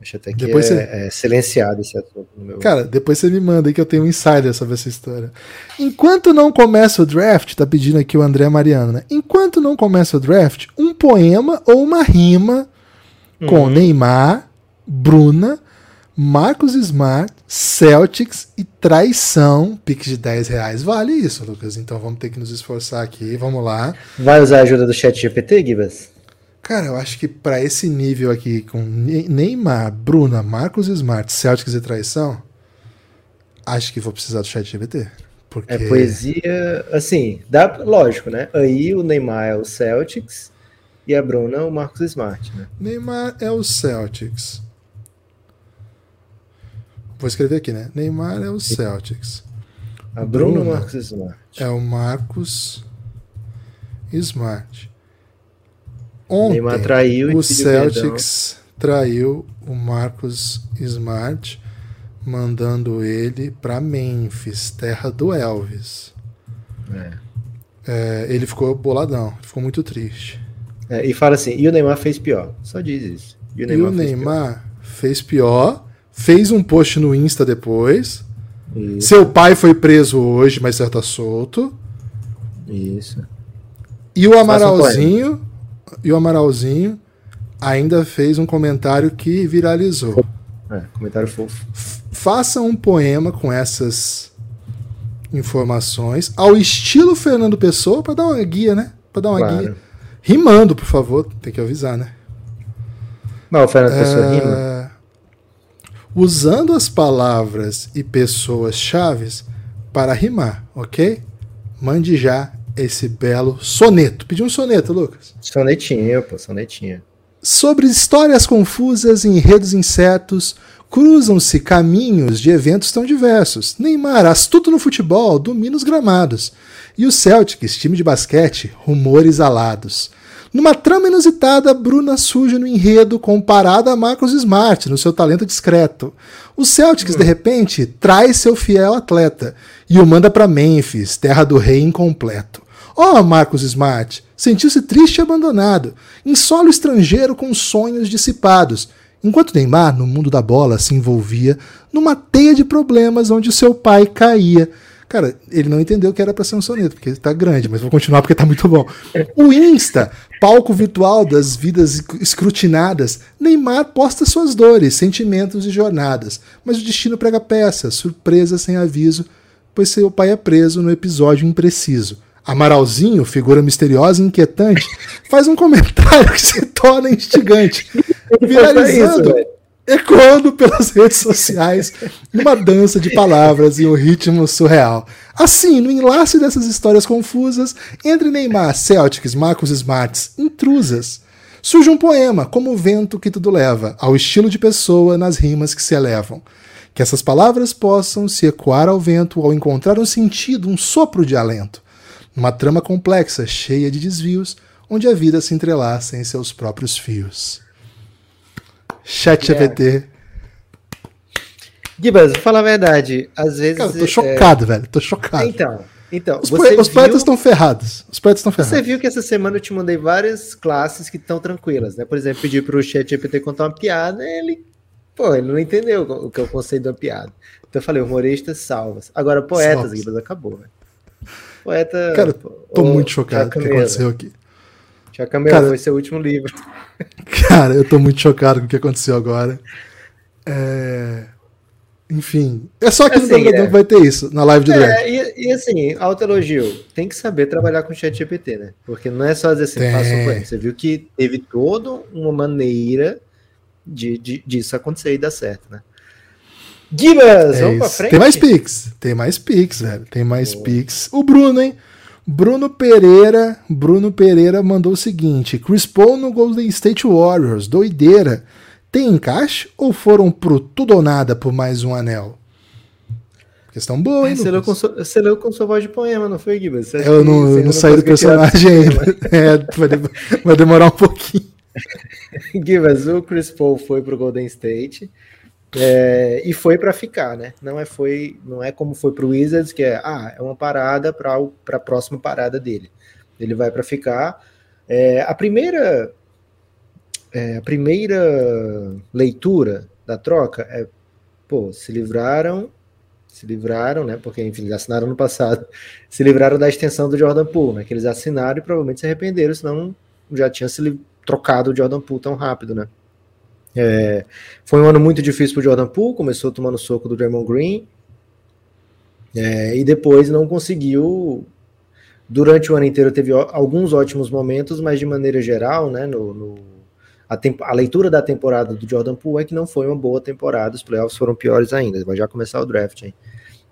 Acho até que Depois é, você- é silenciado esse assunto no meu. Cara, depois você me manda aí que eu tenho um insider sobre essa história. Enquanto não começa o draft, tá pedindo aqui o André Mariano, né? Enquanto não começa o draft, um poema ou uma rima com Neymar, Bruna, Marcos Smart, Celtics e traição. Pix de 10 reais. Vale isso, Lucas. Então vamos ter que nos esforçar aqui. Vamos lá. Vai usar a ajuda do chat GPT, Gibas? Cara, eu acho que pra esse nível aqui, com Ne- Neymar, Bruna, Marcos Smart, Celtics e traição, acho que vou precisar do chat GPT. Porque... É poesia, assim, dá, lógico, né? Aí o Neymar é o Celtics e a Bruna o Marcos Smart, né? Neymar é o Celtics. Vou escrever aqui, né? Neymar é o Celtics. A Bruna o Bruna. Marcos Smart. É o Marcos Smart. Ontem, Neymar traiu e o Celtics traiu o Marcos Smart, mandando ele para Memphis, terra do Elvis. É. É, ele ficou boladão, ficou muito triste. É, e fala assim, e o Neymar fez pior. Só diz isso. E o E Neymar, o fez Neymar fez pior, fez um post no Insta depois. Isso, Seu pai foi preso hoje, mas já tá solto. isso. E o Amaralzinho, e o Amaralzinho ainda fez um comentário que viralizou. É, comentário fofo. Faça um poema com essas informações ao estilo Fernando Pessoa para dar uma guia, né? Para dar uma Claro. guia. Rimando, por favor, tem que avisar, né? Não, o Fernando Pessoa rima. Usando as palavras e pessoas chaves para rimar, ok? Mande já esse belo soneto. Pediu um soneto, Lucas. Sonetinho, pô, sonetinho. Sobre histórias confusas e enredos incertos, cruzam-se caminhos de eventos tão diversos. Neymar, astuto no futebol, domina os gramados. E o Celtics, time de basquete, rumores alados. Numa trama inusitada, Bruna surge no enredo comparada a Marcos Smart, no seu talento discreto. O Celtics, de repente, traz seu fiel atleta e o manda para Memphis, terra do rei incompleto. Oh, Marcos Smart, sentiu-se triste e abandonado, em solo estrangeiro com sonhos dissipados, enquanto Neymar, no mundo da bola, se envolvia numa teia de problemas onde seu pai caía. Cara, ele não entendeu que era para ser um soneto, porque tá grande, mas vou continuar porque tá muito bom. O Insta, palco virtual das vidas escrutinadas, Neymar posta suas dores, sentimentos e jornadas, mas o destino prega peça, surpresa sem aviso, pois seu pai é preso no episódio impreciso. Amaralzinho, figura misteriosa e inquietante, faz um comentário que se torna instigante, viralizando, isso, velho. Ecoando pelas redes sociais, numa dança de palavras e um ritmo surreal. Assim, no enlace dessas histórias confusas, entre Neymar, Celtics, Marcos Smarts, intrusas, surge um poema, como o vento que tudo leva, ao estilo de pessoa nas rimas que se elevam. Que essas palavras possam se ecoar ao vento ao encontrar um sentido, um sopro de alento. Numa trama complexa, cheia de desvios, onde a vida se entrelaça em seus próprios fios. Chat GPT. Gibas, fala a verdade. Às vezes. Cara, eu tô chocado, é... velho. Tô chocado. Então, então. Os, poe os poetas estão ferrados. Os poetas estão ferrados. Você viu que essa semana eu te mandei várias classes que estão tranquilas, né? Por exemplo, pedir pro chat GPT contar uma piada, ele. Pô, ele não entendeu o que é o conceito da piada. Então eu falei, humoristas salvas. Agora, poetas. Gibas, acabou, velho. Poeta. Cara, tô muito chocado com o que aconteceu aqui. Tia Camila, cara, foi seu último livro. Cara, eu tô muito chocado com o que aconteceu agora. É... Enfim, é só que assim, no é... vai ter isso, na live de é, e, e, assim, autoelogio, tem que saber trabalhar com o chat GPT, né? Porque não é só dizer assim, faça um plano. Você viu que teve toda uma maneira de, de, disso acontecer e dar certo, né? Gibas, é vamos pra frente. Tem mais Pix, tem mais Pix, velho. Tem mais. Pix. O Bruno, hein? Bruno Pereira, Bruno Pereira mandou o seguinte: Chris Paul no Golden State Warriors, doideira. Tem encaixe ou foram pro tudo ou nada por mais um anel? Questão boa, hein? É, você, leu com sua, você leu com sua voz de poema, não foi, Gibas? Eu não, não, não saí do personagem ainda. é, vai, vai demorar um pouquinho. Gibas, o Chris Paul foi pro Golden State. É, e foi para ficar, né? Não é, foi, não é como foi para o Wizards, que é, ah, é uma parada para a próxima parada dele. Ele vai para ficar. É, a primeira é, a primeira leitura da troca é, pô, se livraram, se livraram, né? Porque enfim, eles assinaram no passado, se livraram da extensão do Jordan Poole, né? Que eles assinaram e provavelmente se arrependeram, senão já tinha se trocado o Jordan Poole tão rápido, né? É, foi um ano muito difícil para o Jordan Poole, começou tomando soco do Draymond Green, é, e depois não conseguiu. Durante o ano inteiro teve alguns ótimos momentos, mas de maneira geral, né, no, no a, a, leitura da temporada do Jordan Poole é que não foi uma boa temporada, os playoffs foram piores ainda. Vai já começar o draft, hein?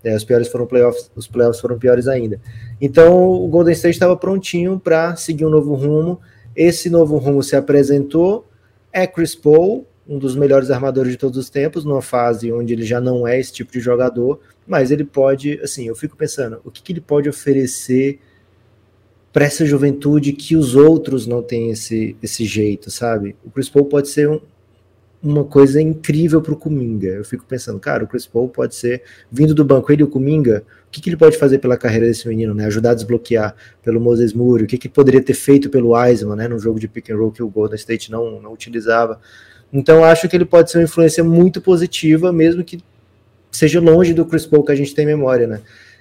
É, os piores foram playoffs, os playoffs foram piores ainda. Então o Golden State estava prontinho para seguir um novo rumo. Esse novo rumo se apresentou. É Chris Paul, um dos melhores armadores de todos os tempos, numa fase onde ele já não é esse tipo de jogador, mas ele pode, assim, eu fico pensando, o que, que ele pode oferecer para essa juventude que os outros não têm esse, esse jeito, sabe? O Chris Paul pode ser um, uma coisa incrível para o Kuminga. Eu fico pensando, cara, o Chris Paul pode ser, vindo do banco, ele e o Kuminga, o que, que ele pode fazer pela carreira desse menino, né? Ajudar a desbloquear pelo Moses Moody, o que, que poderia ter feito pelo Wiseman, né? No jogo de pick and roll que o Golden State não, não utilizava. Então acho que ele pode ser uma influência muito positiva, mesmo que seja longe do Chris Paul que a gente tem memória, né?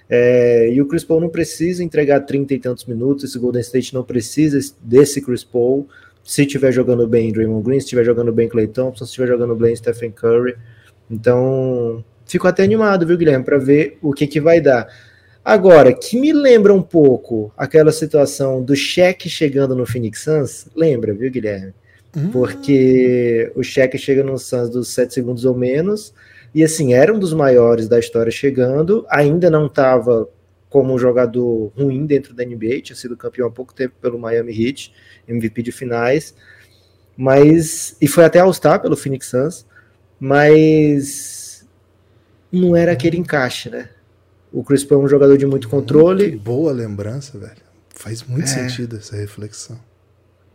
É, e o Chris Paul não precisa entregar 30 e tantos minutos, esse Golden State não precisa desse Chris Paul, se estiver jogando bem Draymond Green, se estiver jogando bem Clay Thompson, se estiver jogando bem Stephen Curry. Então, fico até animado, viu, Guilherme, para ver o que, que vai dar. Agora, que me lembra um pouco aquela situação do cheque chegando no Phoenix Suns, lembra, viu, Guilherme? Hum. Porque o cheque chega no Suns dos 7 segundos ou menos, e assim, era um dos maiores da história chegando, ainda não estava como um jogador ruim dentro da NBA, tinha sido campeão há pouco tempo pelo Miami Heat, MVP de finais, mas e foi até All-Star pelo Phoenix Suns, mas não era aquele encaixe, né? O Chris Paul é um jogador de muito controle. Boa lembrança, velho. Faz muito é. sentido essa reflexão.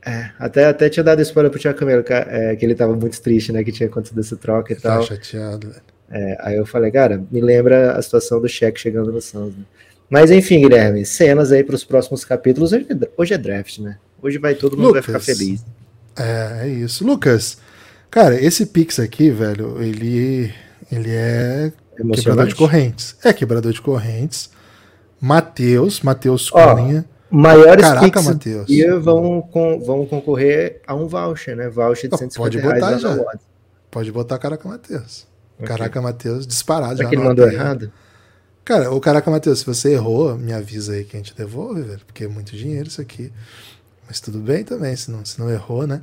É, até, até tinha dado spoiler pro Thiago Camelo, que, é, que ele tava muito triste, né? Que tinha acontecido essa troca e ele tal. Tá chateado, velho. É, aí eu falei, cara, me lembra a situação do cheque chegando no Suns, né? Mas enfim, Guilherme, cenas aí para os próximos capítulos. Hoje, é hoje, é draft, né? Hoje vai todo mundo Lucas, vai ficar feliz. É, é isso. Lucas, cara, esse Pix aqui, velho, ele, ele é quebrador de correntes. É quebrador de correntes. Matheus, Matheus Cunha. Maiores Caraca, Matheus. vão, com, vão concorrer a um voucher, né? Voucher de 150 pode botar reais já. Pode botar Caraca Matheus. Okay. Caraca Matheus disparado. Será que ele mandou errado? Cara, o Caraca Matheus, se você errou, me avisa aí que a gente devolve, velho, porque é muito dinheiro isso aqui. Mas tudo bem também, se não, se não errou, né?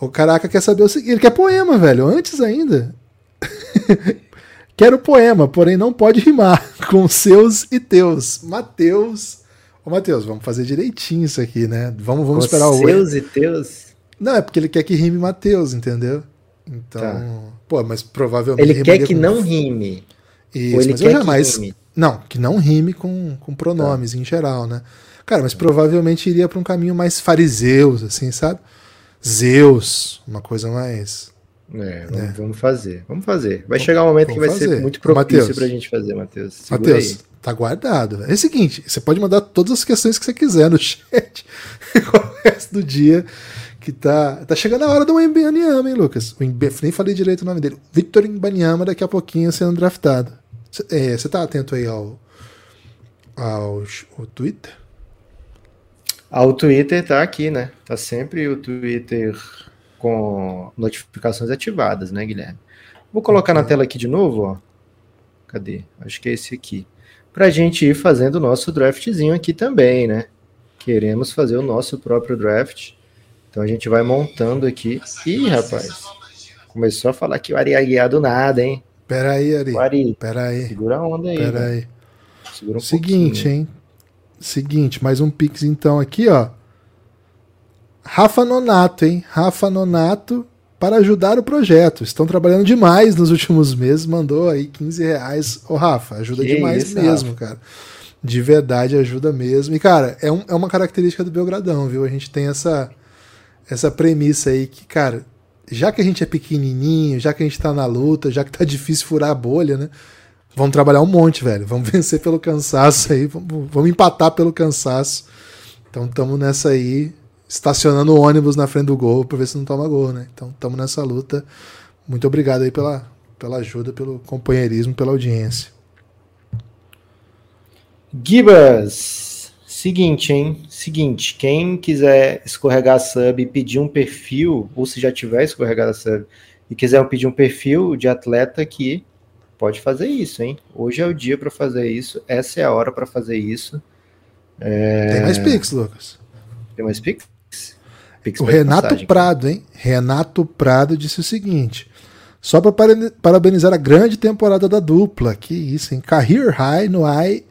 O Caraca quer saber o seguinte, ele quer poema, velho, antes ainda. Quero poema, porém não pode rimar com seus e teus. Mateus Ô, Matheus, vamos fazer direitinho isso aqui, né? Vamos, vamos esperar o. Seus e teus? Não, é porque ele quer que rime Matheus, entendeu? Então, Tá. pô, mas provavelmente. Ele quer que com- não rime. Isso, Ou ele mas eu quer que jamais. rime. Não, que não rime com, com pronomes em geral, né? Cara, mas provavelmente iria pra um caminho mais fariseus, assim, sabe? Zeus, uma coisa mais. É, vamos, vamos fazer. Vamos fazer. Vai chegar um momento que vai ser fazer. muito Ô, propício Matheus. pra gente fazer, Matheus. Matheus, tá guardado. É o seguinte, você pode mandar todas as questões que você quiser no chat o resto do dia. Que tá, tá chegando a hora do Mbanyama, hein, Lucas? O nem falei direito o nome dele. Victor Mbanyama daqui a pouquinho sendo draftado. Você é, tá atento aí ao, ao, ao Twitter? Ah, o Twitter tá aqui, né? Tá sempre o Twitter com notificações ativadas, né, Guilherme? Vou colocar na tela aqui de novo, ó. Cadê? Acho que é esse aqui. Pra gente ir fazendo o nosso draftzinho aqui também, né? Queremos fazer o nosso próprio draft. Então a gente vai montando aqui. Ih, rapaz. Começou a falar que o Ari Aguiar do nada, hein? Pera aí, Ari. O Ari, Pera aí. segura a onda aí. Pera né? aí. Segura um Seguinte, pouquinho. hein? Seguinte, mais um Pix então aqui, ó. Rafa Nonato, hein? Rafa Nonato para ajudar o projeto. Estão trabalhando demais nos últimos meses. Mandou aí 15 reais. Ô, Rafa, ajuda Que demais isso, mesmo, cara. De verdade, ajuda mesmo. E, cara, é, um- é uma característica do Belgradão, viu? A gente tem essa, essa premissa aí que, cara, já que a gente é pequenininho, já que a gente tá na luta, já que tá difícil furar a bolha, né? Vamos trabalhar um monte, velho. Vamos vencer pelo cansaço aí. Vamos, vamos empatar pelo cansaço. Então estamos nessa aí, estacionando o ônibus na frente do gol pra ver se não toma gol, né? Então estamos nessa luta. Muito obrigado aí pela, pela ajuda, pelo companheirismo, pela audiência. Gibas, seguinte, hein? Seguinte, quem quiser escorregar a sub e pedir um perfil, ou se já tiver escorregado a sub e quiser pedir um perfil de atleta aqui, pode fazer isso, hein? Hoje é o dia para fazer isso, essa é a hora para fazer isso. Tem mais Pix, Lucas. Tem mais Pix? O Renato passagem. Prado, hein? Renato Prado disse o seguinte: só para parabenizar a grande temporada da dupla. Que isso, hein? Career High no Eye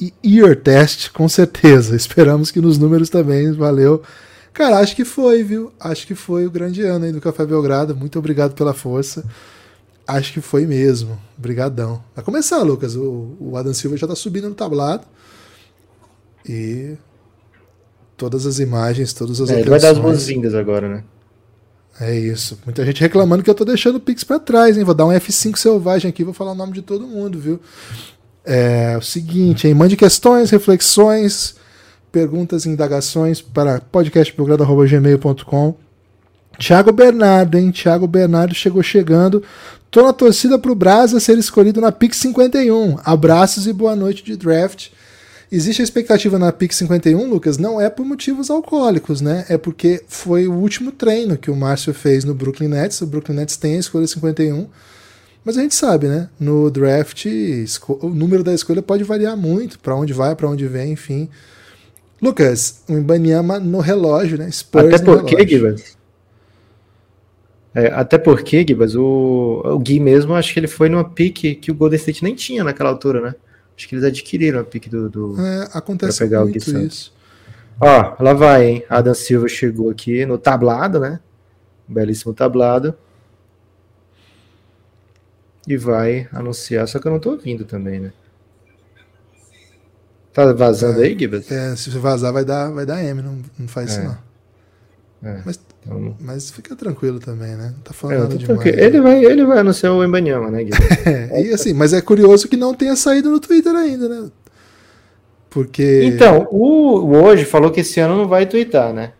e Ear Test, com certeza. Esperamos que nos números também. Valeu. Cara, acho que foi, viu? Acho que foi o grande ano aí do Café Belgrado. Muito obrigado pela força. Acho que foi mesmo. Obrigadão. Vai começar, Lucas. O, o Adam Silva já tá subindo no tablado. E todas as imagens, todas as É, ele vai dar as boas-vindas agora, né? É isso. Muita gente reclamando que eu tô deixando o Pix pra trás, hein? Vou dar um F5 selvagem aqui, vou falar o nome de todo mundo, viu? É o seguinte, hein? Mande questões, reflexões, perguntas e indagações para podcastbelgrado.gmail.com Thiago Bernardo, hein? Thiago Bernardo chegou chegando. Tô na torcida pro Brasa ser escolhido na Pix 51. Abraços e boa noite de draft. Existe a expectativa na PIC 51, Lucas, não é por motivos alcoólicos, né? É porque foi o último treino que o Márcio fez no Brooklyn Nets. O Brooklyn Nets tem a escolha 51. Mas a gente sabe, né? No draft, o número da escolha pode variar muito, para onde vai, para onde vem, enfim. Lucas, o Ibanyama no relógio, né? Spurs Até porque. Gibas. É, até porque, Gibas, o, o Gui mesmo, acho que ele foi numa pique que o Golden State nem tinha naquela altura, né? Acho que eles adquiriram a pique do. do... É, acontece Pra pegar o muito Gui Santos. isso. Ó, lá vai, hein? Adam Silva chegou aqui no tablado, né? Belíssimo tablado. E vai anunciar, só que eu não tô ouvindo também, né? Tá vazando aí, Gibas? É, se vazar, vai dar, vai dar M, não, não faz isso É. não. É. Mas, Então, mas fica tranquilo também, né? Não tá falando é, nada tô demais. tranquilo. ele, vai, ele vai anunciar o Embanyama, né? É, e assim, mas é curioso que não tenha saído no Twitter ainda, né? Porque. Então, o, hoje falou que esse ano não vai twittar, né?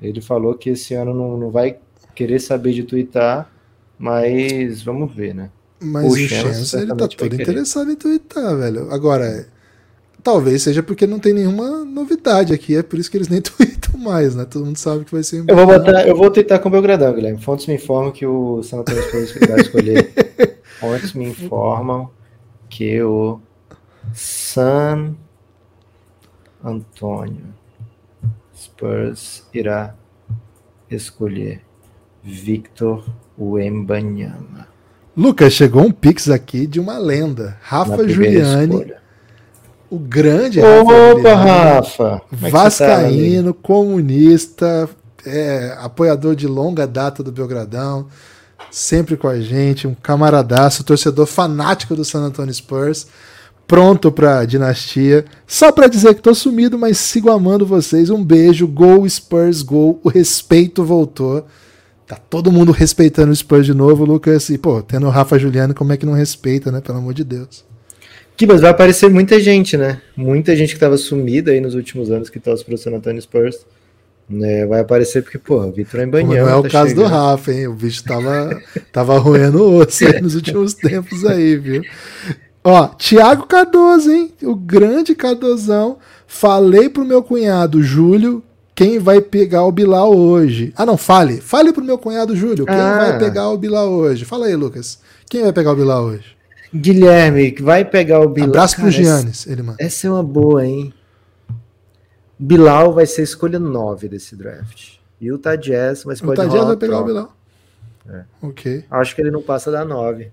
Ele falou que esse ano não, não vai querer saber de twittar, mas vamos ver, né? mas o o Chance ele tá todo querer. interessado em twittar, velho. Agora, talvez seja porque não tem nenhuma novidade aqui, é por isso que eles nem tweetam mais, né? Todo mundo sabe que vai ser. Eu vou botar, eu vou twittar com o Belgradão, Guilherme. Fontes me informam que o San Antonio Spurs vai escolher. Fontes me informam que o San Antonio Spurs irá escolher Victor Wembanyama. Lucas, chegou um pix aqui de uma lenda. Rafa Giuliani, escolha. O grande Rafa Opa. Rafa! É tá? Vascaíno, comunista, é apoiador de longa data do Belgradão, sempre com a gente, um camaradaço, torcedor fanático do San Antonio Spurs, pronto pra dinastia. Só pra dizer que tô sumido, mas sigo amando vocês. Um beijo, gol Spurs, gol. O respeito voltou. Tá todo mundo respeitando o Spurs de novo, Lucas. E, pô, tendo o Rafa Juliano, como é que não respeita, né? Pelo amor de Deus. Kibas, vai aparecer muita gente, né? Muita gente que tava sumida aí nos últimos anos que torce pro San Antonio Spurs. Né, vai aparecer porque, pô, Vitor Embanhão. Não é o tá caso chegando. do Rafa, hein? O bicho tava, tava roendo o osso aí nos últimos tempos aí, viu? Ó, Tiago Cardoso, hein? O grande Cardozão. Falei pro meu cunhado Júlio quem vai pegar o Bilal hoje. Ah, não, fale. Fale pro meu cunhado Júlio quem Ah. vai pegar o Bilal hoje. Fala aí, Lucas. Quem vai pegar o Bilal hoje? Guilherme, que vai pegar o Bilal. Abraço pro Cara, Giannis, ele manda. Essa é uma boa, hein? Bilal vai ser a escolha 9 desse draft. Utah Jazz, mas O pode Tadias rolar vai pegar o. Bilal. É. Ok. Acho que ele não passa da 9.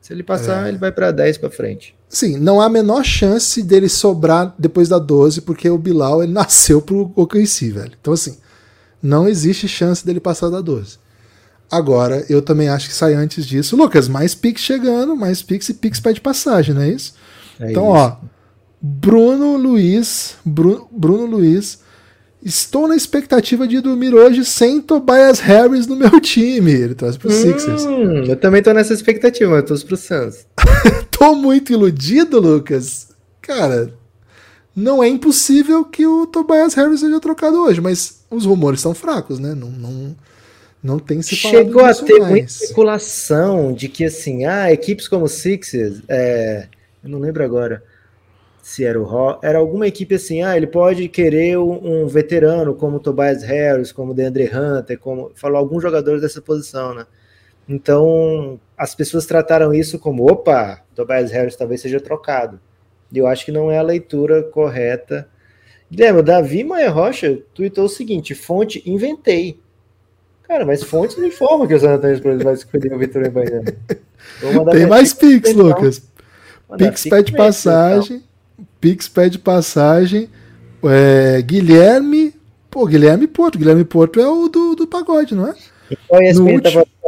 Se ele passar, É. ele vai pra 10 pra frente. Sim, não há a menor chance dele sobrar depois da 12, porque o Bilal ele nasceu pro OKC, velho. Então, assim, não existe chance dele passar da 12. Agora, eu também acho que sai antes disso. Lucas, mais Pix chegando, mais Pix e Pix pede passagem, não é isso? É então, isso. ó, Bruno Luiz, Bruno, Bruno Luiz, estou na expectativa de dormir hoje sem Tobias Harris no meu time. Ele traz pro Sixers. Hum, eu também tô nessa expectativa, mas eu tô pro Suns. Tô muito iludido, Lucas. Cara, não é impossível que o Tobias Harris seja trocado hoje, mas os rumores estão fracos, né? Não, não, não tem se Chegou a ter muita mais. especulação de que, assim, ah, equipes como Sixers, é, eu não lembro agora se era o Ro, era alguma equipe assim, ah, ele pode querer um, veterano como Tobias Harris, como DeAndre Hunter, como falou alguns jogadores dessa posição, né? Então, as pessoas trataram isso como, opa, Tobias Harris talvez seja trocado. E eu acho que não é a leitura correta. Guilherme, o Davi Maia Rocha tweetou o seguinte: fonte, inventei. Cara, mas fontes não informam que o San Antonio Spurs vai escolher o Vitor Embaiano. Tem mais Pix, então. Lucas. Pix pede passagem. Pix pede passagem. É, Guilherme. Pô, Guilherme Porto. Guilherme Porto é o do, do pagode, não é? Então, a ESPN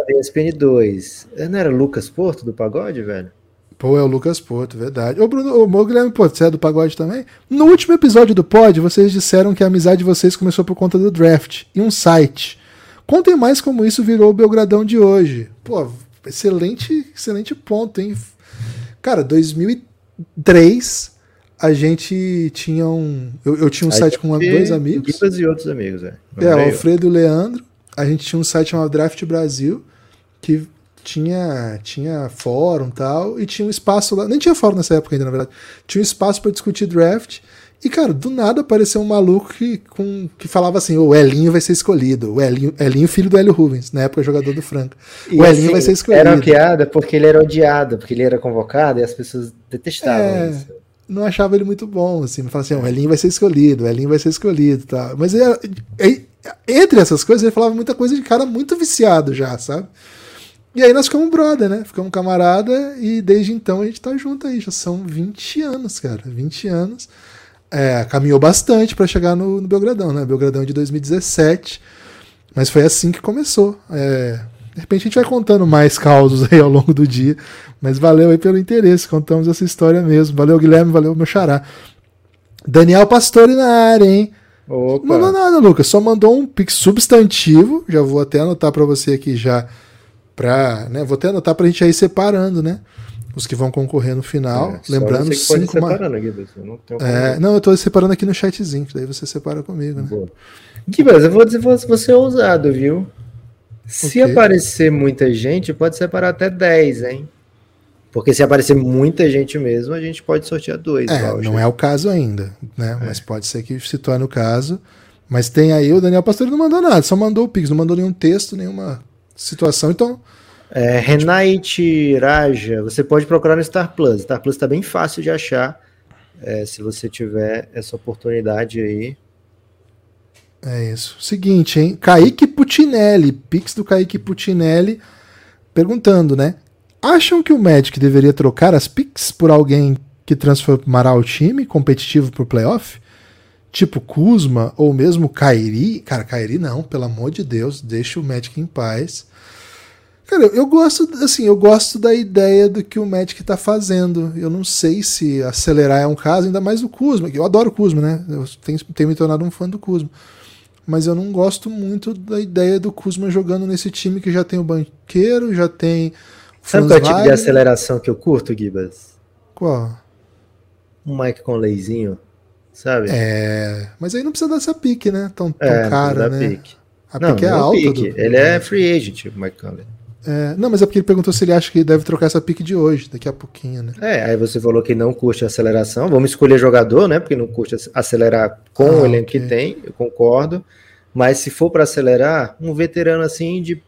ESPN 2. Não era Lucas Porto do pagode, velho? Pô, é o Lucas Porto, verdade. Ô, Bruno, ô, Guilherme Porto, você é do pagode também? No último episódio do Pod, vocês disseram que a amizade de vocês começou por conta do draft e um site. Contem mais como isso virou o Belgradão de hoje. Pô, excelente, excelente ponto, hein? Cara, 2003 a gente tinha um. Eu, eu tinha um Aí site com dois amigos. E outros amigos, velho. É, o Alfredo e o Leandro. A gente tinha um site chamado Draft Brasil, que tinha, tinha fórum e tal, e tinha um espaço lá. Nem tinha fórum nessa época ainda, na verdade. Tinha um espaço para discutir draft. E, cara, do nada apareceu um maluco que, com, que falava assim: o Elinho vai ser escolhido. O Elinho, Elinho filho do Hélio Rubens, na época jogador do Franca. O Elinho assim, vai ser escolhido. Era uma piada porque ele era odiado, porque ele era convocado e as pessoas detestavam É. isso. não achava ele muito bom, assim, não falava assim, o Elinho vai ser escolhido, o Elinho vai ser escolhido, tá? Mas ele era- e- entre essas coisas ele falava muita coisa de cara muito viciado já, sabe? E aí nós ficamos brother, né? Ficamos camarada e desde então a gente tá junto aí, já são 20 anos, cara, 20 anos. É, caminhou bastante para chegar no, no Belgradão, né? Belgradão de 2017, mas foi assim que começou. É, de repente a gente vai contando mais causos aí ao longo do dia. Mas valeu aí pelo interesse, contamos essa história mesmo. Valeu, Guilherme, valeu, meu xará. Daniel Pastore na área, hein? Opa. Não mandou nada, Lucas. Só mandou um pix substantivo. Já vou até anotar para você aqui já. Pra, né, vou até anotar pra gente aí separando, né? Os que vão concorrer no final. É, só Lembrando, cinco. ma- separando, Gibas, eu não É, não, eu tô separando aqui no chatzinho, que daí você separa comigo, né? Boa. Gibas, eu vou dizer você é ousado, viu? Se aparecer muita gente, pode separar até 10, hein? Porque se aparecer muita gente mesmo, a gente pode sortear dois. É, não é o caso ainda, né? Mas pode ser que se torne o caso. Mas tem aí, o Daniel Pastore não mandou nada, só mandou o Pix, não mandou nenhum texto, nenhuma situação. Então, É, Renate Raja, você pode procurar no Star Plus. Star Plus tá bem fácil de achar. é, se você tiver essa oportunidade aí. é isso. Seguinte, hein? Kaique Putinelli, Pix do Kaique Putinelli, perguntando, né? Acham que o Magic deveria trocar as Pix por alguém que transformará o time competitivo pro playoff? tipo Kuzma ou mesmo Kairi, cara, Kairi não, pelo amor de Deus, deixa o Magic em paz. Cara, eu gosto, assim, eu gosto da ideia do que o Magic tá fazendo. Eu não sei se acelerar é um caso, ainda mais o Kuzma, que eu adoro o Kuzma, né? Eu tenho, tenho me tornado um fã do Kuzma. Mas eu não gosto muito da ideia do Kuzma jogando nesse time que já tem o banqueiro, já tem. Sabe qual é o tipo de aceleração que eu curto, Gibas? Qual? Um Mike Conleyzinho, sabe? É. Mas aí não precisa dessa pique, né? Tão, tão é, cara, né? Pique. A não, pique é alta. Pique. Do... Ele é free agent, o Mike Conley. É, não, mas é porque ele perguntou se ele acha que deve trocar essa pique de hoje, daqui a pouquinho, né? É, aí você falou que não curte aceleração. Vamos escolher jogador, né? Porque não curte acelerar com ah, o elenco okay. que tem, eu concordo. Mas se for para acelerar, um veterano assim de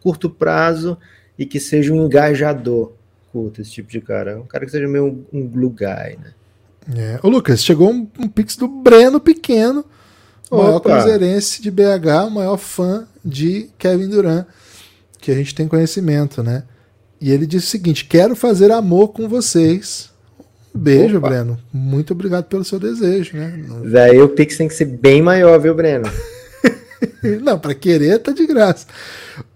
curto prazo e que seja um engajador. Curto esse tipo de cara. Um cara que seja meio um, um glue guy, né? É. Ô, Lucas, chegou um, um pix do Breno Pequeno, o maior cruzeirense de BH, o maior fã de Kevin Durant que a gente tem conhecimento, né? E ele disse o seguinte: quero fazer amor com vocês. beijo, Opa. Breno. Muito obrigado pelo seu desejo, né? Daí o Pix tem que ser bem maior, viu, Breno? Não, para querer tá de graça.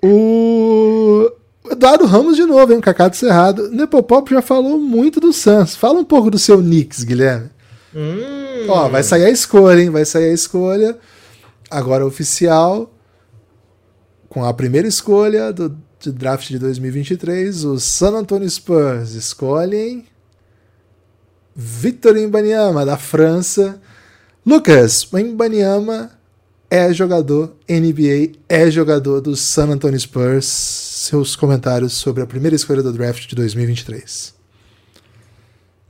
O Eduardo Ramos de novo, hein? Cacado Cerrado. Nepopop já falou muito do Sans. Fala um pouco do seu Knicks, Guilherme. Hum. Ó, vai sair a escolha, hein? Vai sair a escolha. Agora oficial com a primeira escolha do, do draft de 2023, os San Antonio Spurs escolhem Victor Mbanyama, da França. Lucas, o Mbanyama é jogador NBA, é jogador do San Antonio Spurs. Seus comentários sobre a primeira escolha do draft de 2023.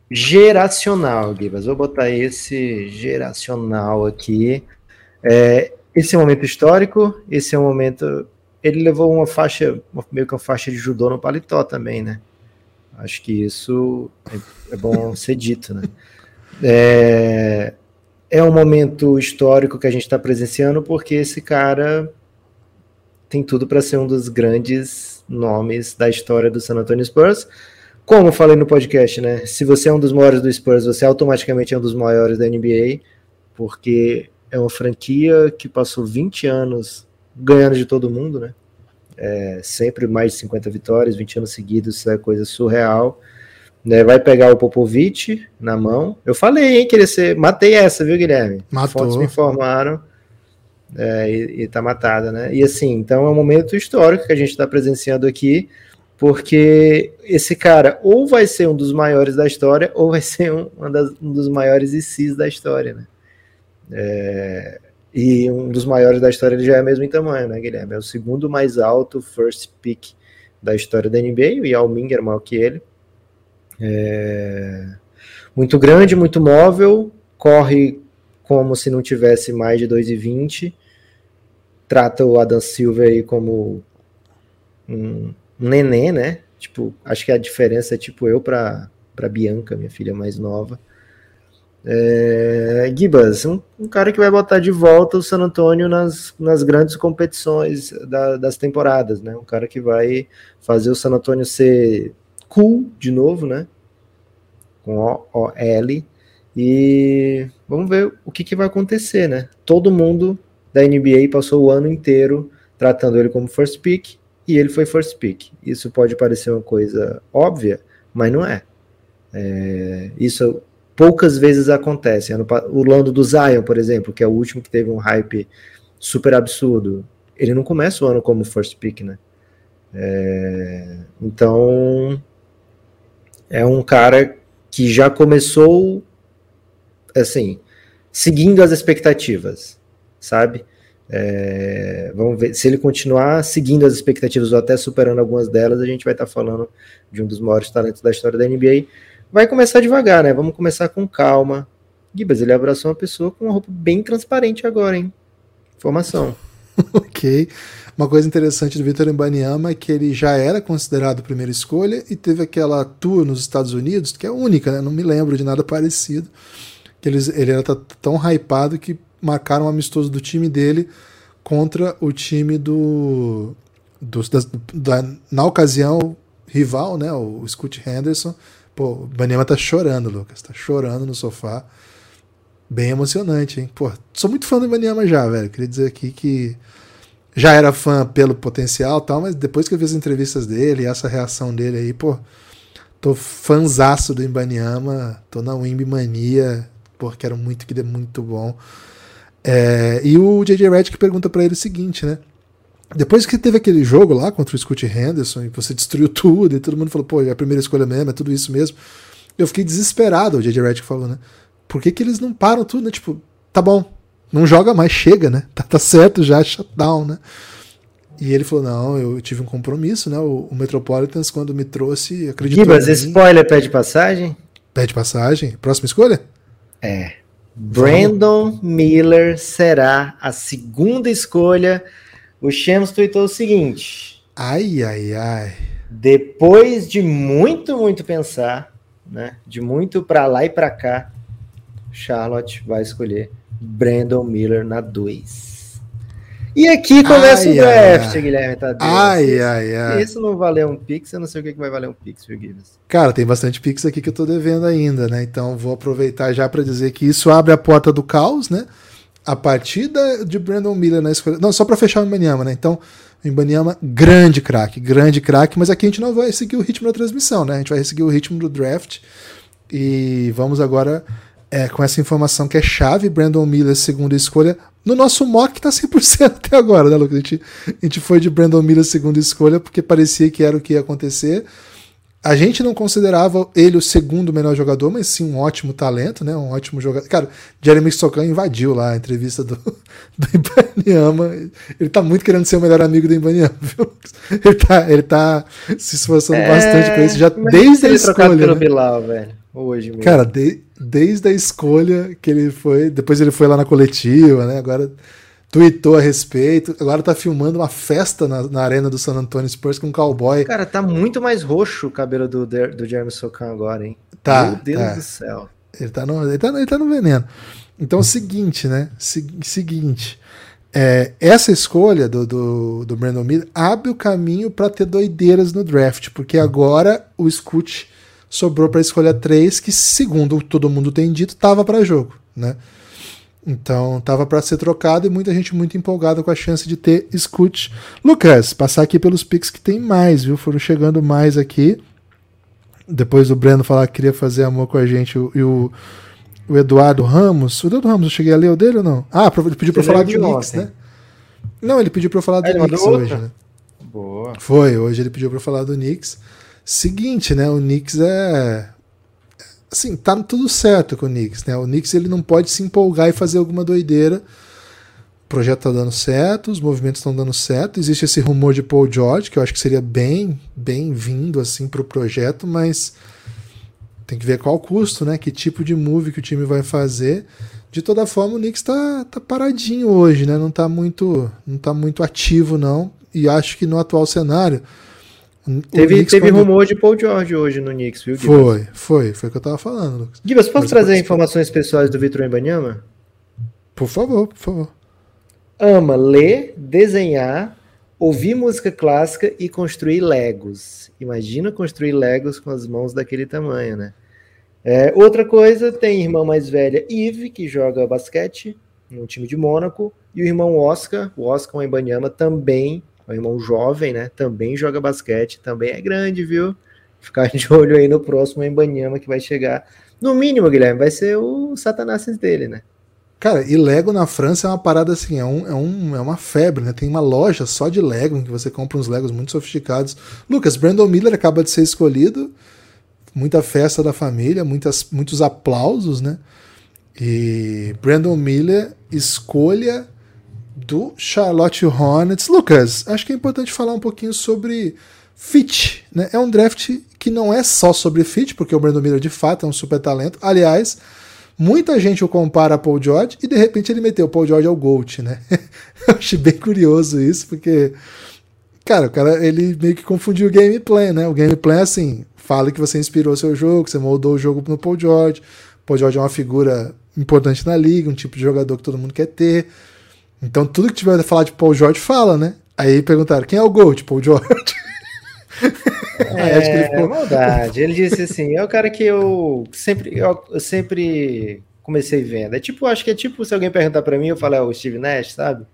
Geracional, Gibas. Vou botar esse geracional aqui. É, esse é um momento histórico, esse é um momento ele levou uma faixa, meio que uma faixa de judô no paletó também, né? Acho que isso é, é bom ser dito, né? É, é um momento histórico que a gente está presenciando porque esse cara tem tudo para ser um dos grandes nomes da história do San Antonio Spurs. Como falei no podcast, né? Se você é um dos maiores do Spurs, você automaticamente é um dos maiores da NBA, porque é uma franquia que passou 20 anos ganhando de todo mundo, né? É, sempre mais de 50 vitórias, 20 anos seguidos, isso é coisa surreal. Né, vai pegar o Popovic na mão. Eu falei, hein, que ele ser. Matei essa, viu, Guilherme? Matou. Fontes me informaram. É, e, e tá matada, né? E assim, então é um momento histórico que a gente está presenciando aqui, porque esse cara ou vai ser um dos maiores da história, ou vai ser um, das, um dos maiores ICs da história, né? É, e um dos maiores da história ele já é mesmo em tamanho, né, Guilherme? É o segundo mais alto first pick da história da NBA, o Yao Ming era maior que ele. É... Muito grande, muito móvel, corre como se não tivesse mais de 2,20. Trata o Adam Silver aí como um, neném, né? Tipo, acho que a diferença é tipo eu para Bianca, minha filha mais nova. É, Gibas, um, um, cara que vai botar de volta o San Antonio nas, nas grandes competições da, das temporadas, né? Um cara que vai fazer o San Antonio ser cool de novo, né? Com O-O-L. E vamos ver o que, que vai acontecer, né? Todo mundo da NBA passou o ano inteiro tratando ele como first pick e ele foi first pick. Isso pode parecer uma coisa óbvia, mas não é. é isso poucas vezes acontece. O Lando do Zion, por exemplo, que é o último que teve um hype super absurdo, ele não começa o ano como first pick, né? É, então é um cara que já começou assim seguindo as expectativas, sabe? É, vamos ver se ele continuar seguindo as expectativas ou até superando algumas delas, a gente vai estar falando de um dos maiores talentos da história da NBA vai começar devagar, né? Vamos começar com calma. Gibas, ele abraçou uma pessoa com uma roupa bem transparente agora, hein? Informação. ok. Uma coisa interessante do Vitor Embanyama é que ele já era considerado primeira escolha e teve aquela tour nos Estados Unidos, que é única, né? Não me lembro de nada parecido. Que eles, ele era tão hypado que marcaram um amistoso do time dele contra o time do, do da, da, na ocasião rival, né, o Scott Henderson, Pô, o Banema tá chorando, Lucas. Tá chorando no sofá. Bem emocionante, hein? Pô, sou muito fã do Ibaniama já, velho. Queria dizer aqui que já era fã pelo potencial tal, mas depois que eu vi as entrevistas dele e essa reação dele aí, pô, tô fanzaço do Ibaniama, tô na Wimby Mania, pô, quero muito que dê muito bom. É, e o JJ Redick pergunta para ele o seguinte, né? Depois que teve aquele jogo lá contra o Scott Henderson e você destruiu tudo e todo mundo falou, pô, é a primeira escolha mesmo, é tudo isso mesmo. Eu fiquei desesperado, o JJ Redick falou, né? Por que, que eles não param tudo, né? Tipo, tá bom, não joga mais, chega, né? Tá, tá certo já, shutdown, né? E ele falou: não, eu tive um compromisso, né? O, o Metropolitans, quando me trouxe, acreditou. Gibas, spoiler pede passagem? Pede passagem. Próxima escolha? É. Brandon Miller será a segunda escolha. O Shams tweetou o seguinte: Ai, ai, ai. Depois de muito, muito pensar, né? De muito para lá e para cá, Charlotte vai escolher Brandon Miller na 2. E aqui começa ai, o draft, ai, Guilherme Tadeu. Ai, ai, ai. Se isso não valer um Pix, eu não sei o que, vai valer um Pix, viu, Gibbs? Cara, tem bastante Pix aqui que eu tô devendo ainda, né? Então vou aproveitar já para dizer que isso abre a porta do caos, né? A partida de Brandon Miller na escolha. Não, só para fechar o Ibaniama, né? Então, o Ibaniama, grande craque, grande craque, mas aqui a gente não vai seguir o ritmo da transmissão, né? A gente vai seguir o ritmo do draft. E vamos agora é, com essa informação que é chave, Brandon Miller, segunda escolha. No nosso mock tá 100% até agora, né, Lucas? A gente, a gente foi de Brandon Miller, segunda escolha, porque parecia que era o que ia acontecer. A gente não considerava ele o segundo melhor jogador, mas sim um ótimo talento, né? Um ótimo jogador. Cara, Jeremy Stokan invadiu lá a entrevista do, do Ibaniama. Ele tá muito querendo ser o melhor amigo do Ibaniama, viu? Ele tá, ele tá se esforçando é... bastante com isso já desde a escolha. Pelo né? Bilal, velho hoje mesmo. Cara, de, desde a escolha que ele foi. Depois ele foi lá na coletiva, né? Agora tweetou a respeito. Agora tá filmando uma festa na, na arena do San Antonio Spurs com um cowboy. Cara, tá muito mais roxo o cabelo do, do Jeremy Socan agora, hein? Tá. Meu Deus tá. do céu. Ele tá, no, ele, tá, ele tá no veneno. Então é o seguinte, né? seguinte. É, essa escolha do, do, do Brandon Miller abre o caminho para ter doideiras no draft, porque agora o Scoot sobrou para escolha 3, que segundo todo mundo tem dito, estava para jogo, né? Então, estava para ser trocado e muita gente muito empolgada com a chance de ter Scoot. Lucas, passar aqui pelos picks que tem mais, viu? Foram chegando mais aqui. Depois do Breno falar que queria fazer amor com a gente e o, o Eduardo Ramos. O Eduardo Ramos, eu cheguei a ler o dele ou não? Ah, ele pediu para falar do Knicks, né? Não, ele pediu para falar do Knicks hoje, né? Boa. Foi, hoje ele pediu para falar do Knicks. Seguinte, né? O Knicks é. Assim, tá tudo certo com o Knicks, né? O Knicks ele não pode se empolgar e fazer alguma doideira. O projeto tá dando certo, os movimentos estão dando certo. Existe esse rumor de Paul George, que eu acho que seria bem bem-vindo assim pro projeto, mas tem que ver qual o custo, né? Que tipo de move que o time vai fazer. De toda forma, o Knicks tá, tá paradinho hoje, né? Não tá muito não tá muito ativo não. E acho que no atual cenário, Teve, teve quando... rumor de Paul George hoje no Knicks, viu, Gibas? Foi, foi, foi o que eu tava falando, Lucas. Gibas, posso Mas trazer informações pessoais do Vitor Embanyama? Por favor, por favor. Ama ler, desenhar, ouvir música clássica e construir Legos. Imagina construir Legos com as mãos daquele tamanho, né? É, outra coisa, tem irmã mais velha, Yves, que joga basquete no time de Mônaco, e o irmão Oscar, o Oscar Embanyama, também o irmão jovem, né? Também joga basquete, também é grande, viu? Ficar de olho aí no próximo Embanyama que vai chegar. No mínimo, Guilherme, vai ser o Satanás dele, né? Cara, e Lego na França é uma parada assim, é, um, é, um, é uma febre, né? Tem uma loja só de Lego em que você compra uns Legos muito sofisticados. Lucas, Brandon Miller acaba de ser escolhido, muita festa da família, muitas, muitos aplausos, né? E Brandon Miller, escolha do Charlotte Hornets. Lucas, acho que é importante falar um pouquinho sobre fit. Né? É um draft que não é só sobre fit, porque o Brandon Miller de fato é um super talento. Aliás, muita gente o compara a Paul George e de repente ele meteu o Paul George ao GOAT, né? Eu achei bem curioso isso, porque cara, o cara ele meio que confundiu o gameplay, né? O gameplay é assim, fala que você inspirou seu jogo, você moldou o jogo no Paul George. Paul George é uma figura importante na liga, um tipo de jogador que todo mundo quer ter. Então tudo que tiver a falar de Paul George fala, né? Aí perguntaram, quem é o GOAT? Paul George. É, ficou... maldade. Ele disse assim, é o cara que eu sempre, eu sempre comecei vendo. É tipo, acho que é tipo se alguém perguntar para mim, eu falo, é o Steve Nash, sabe?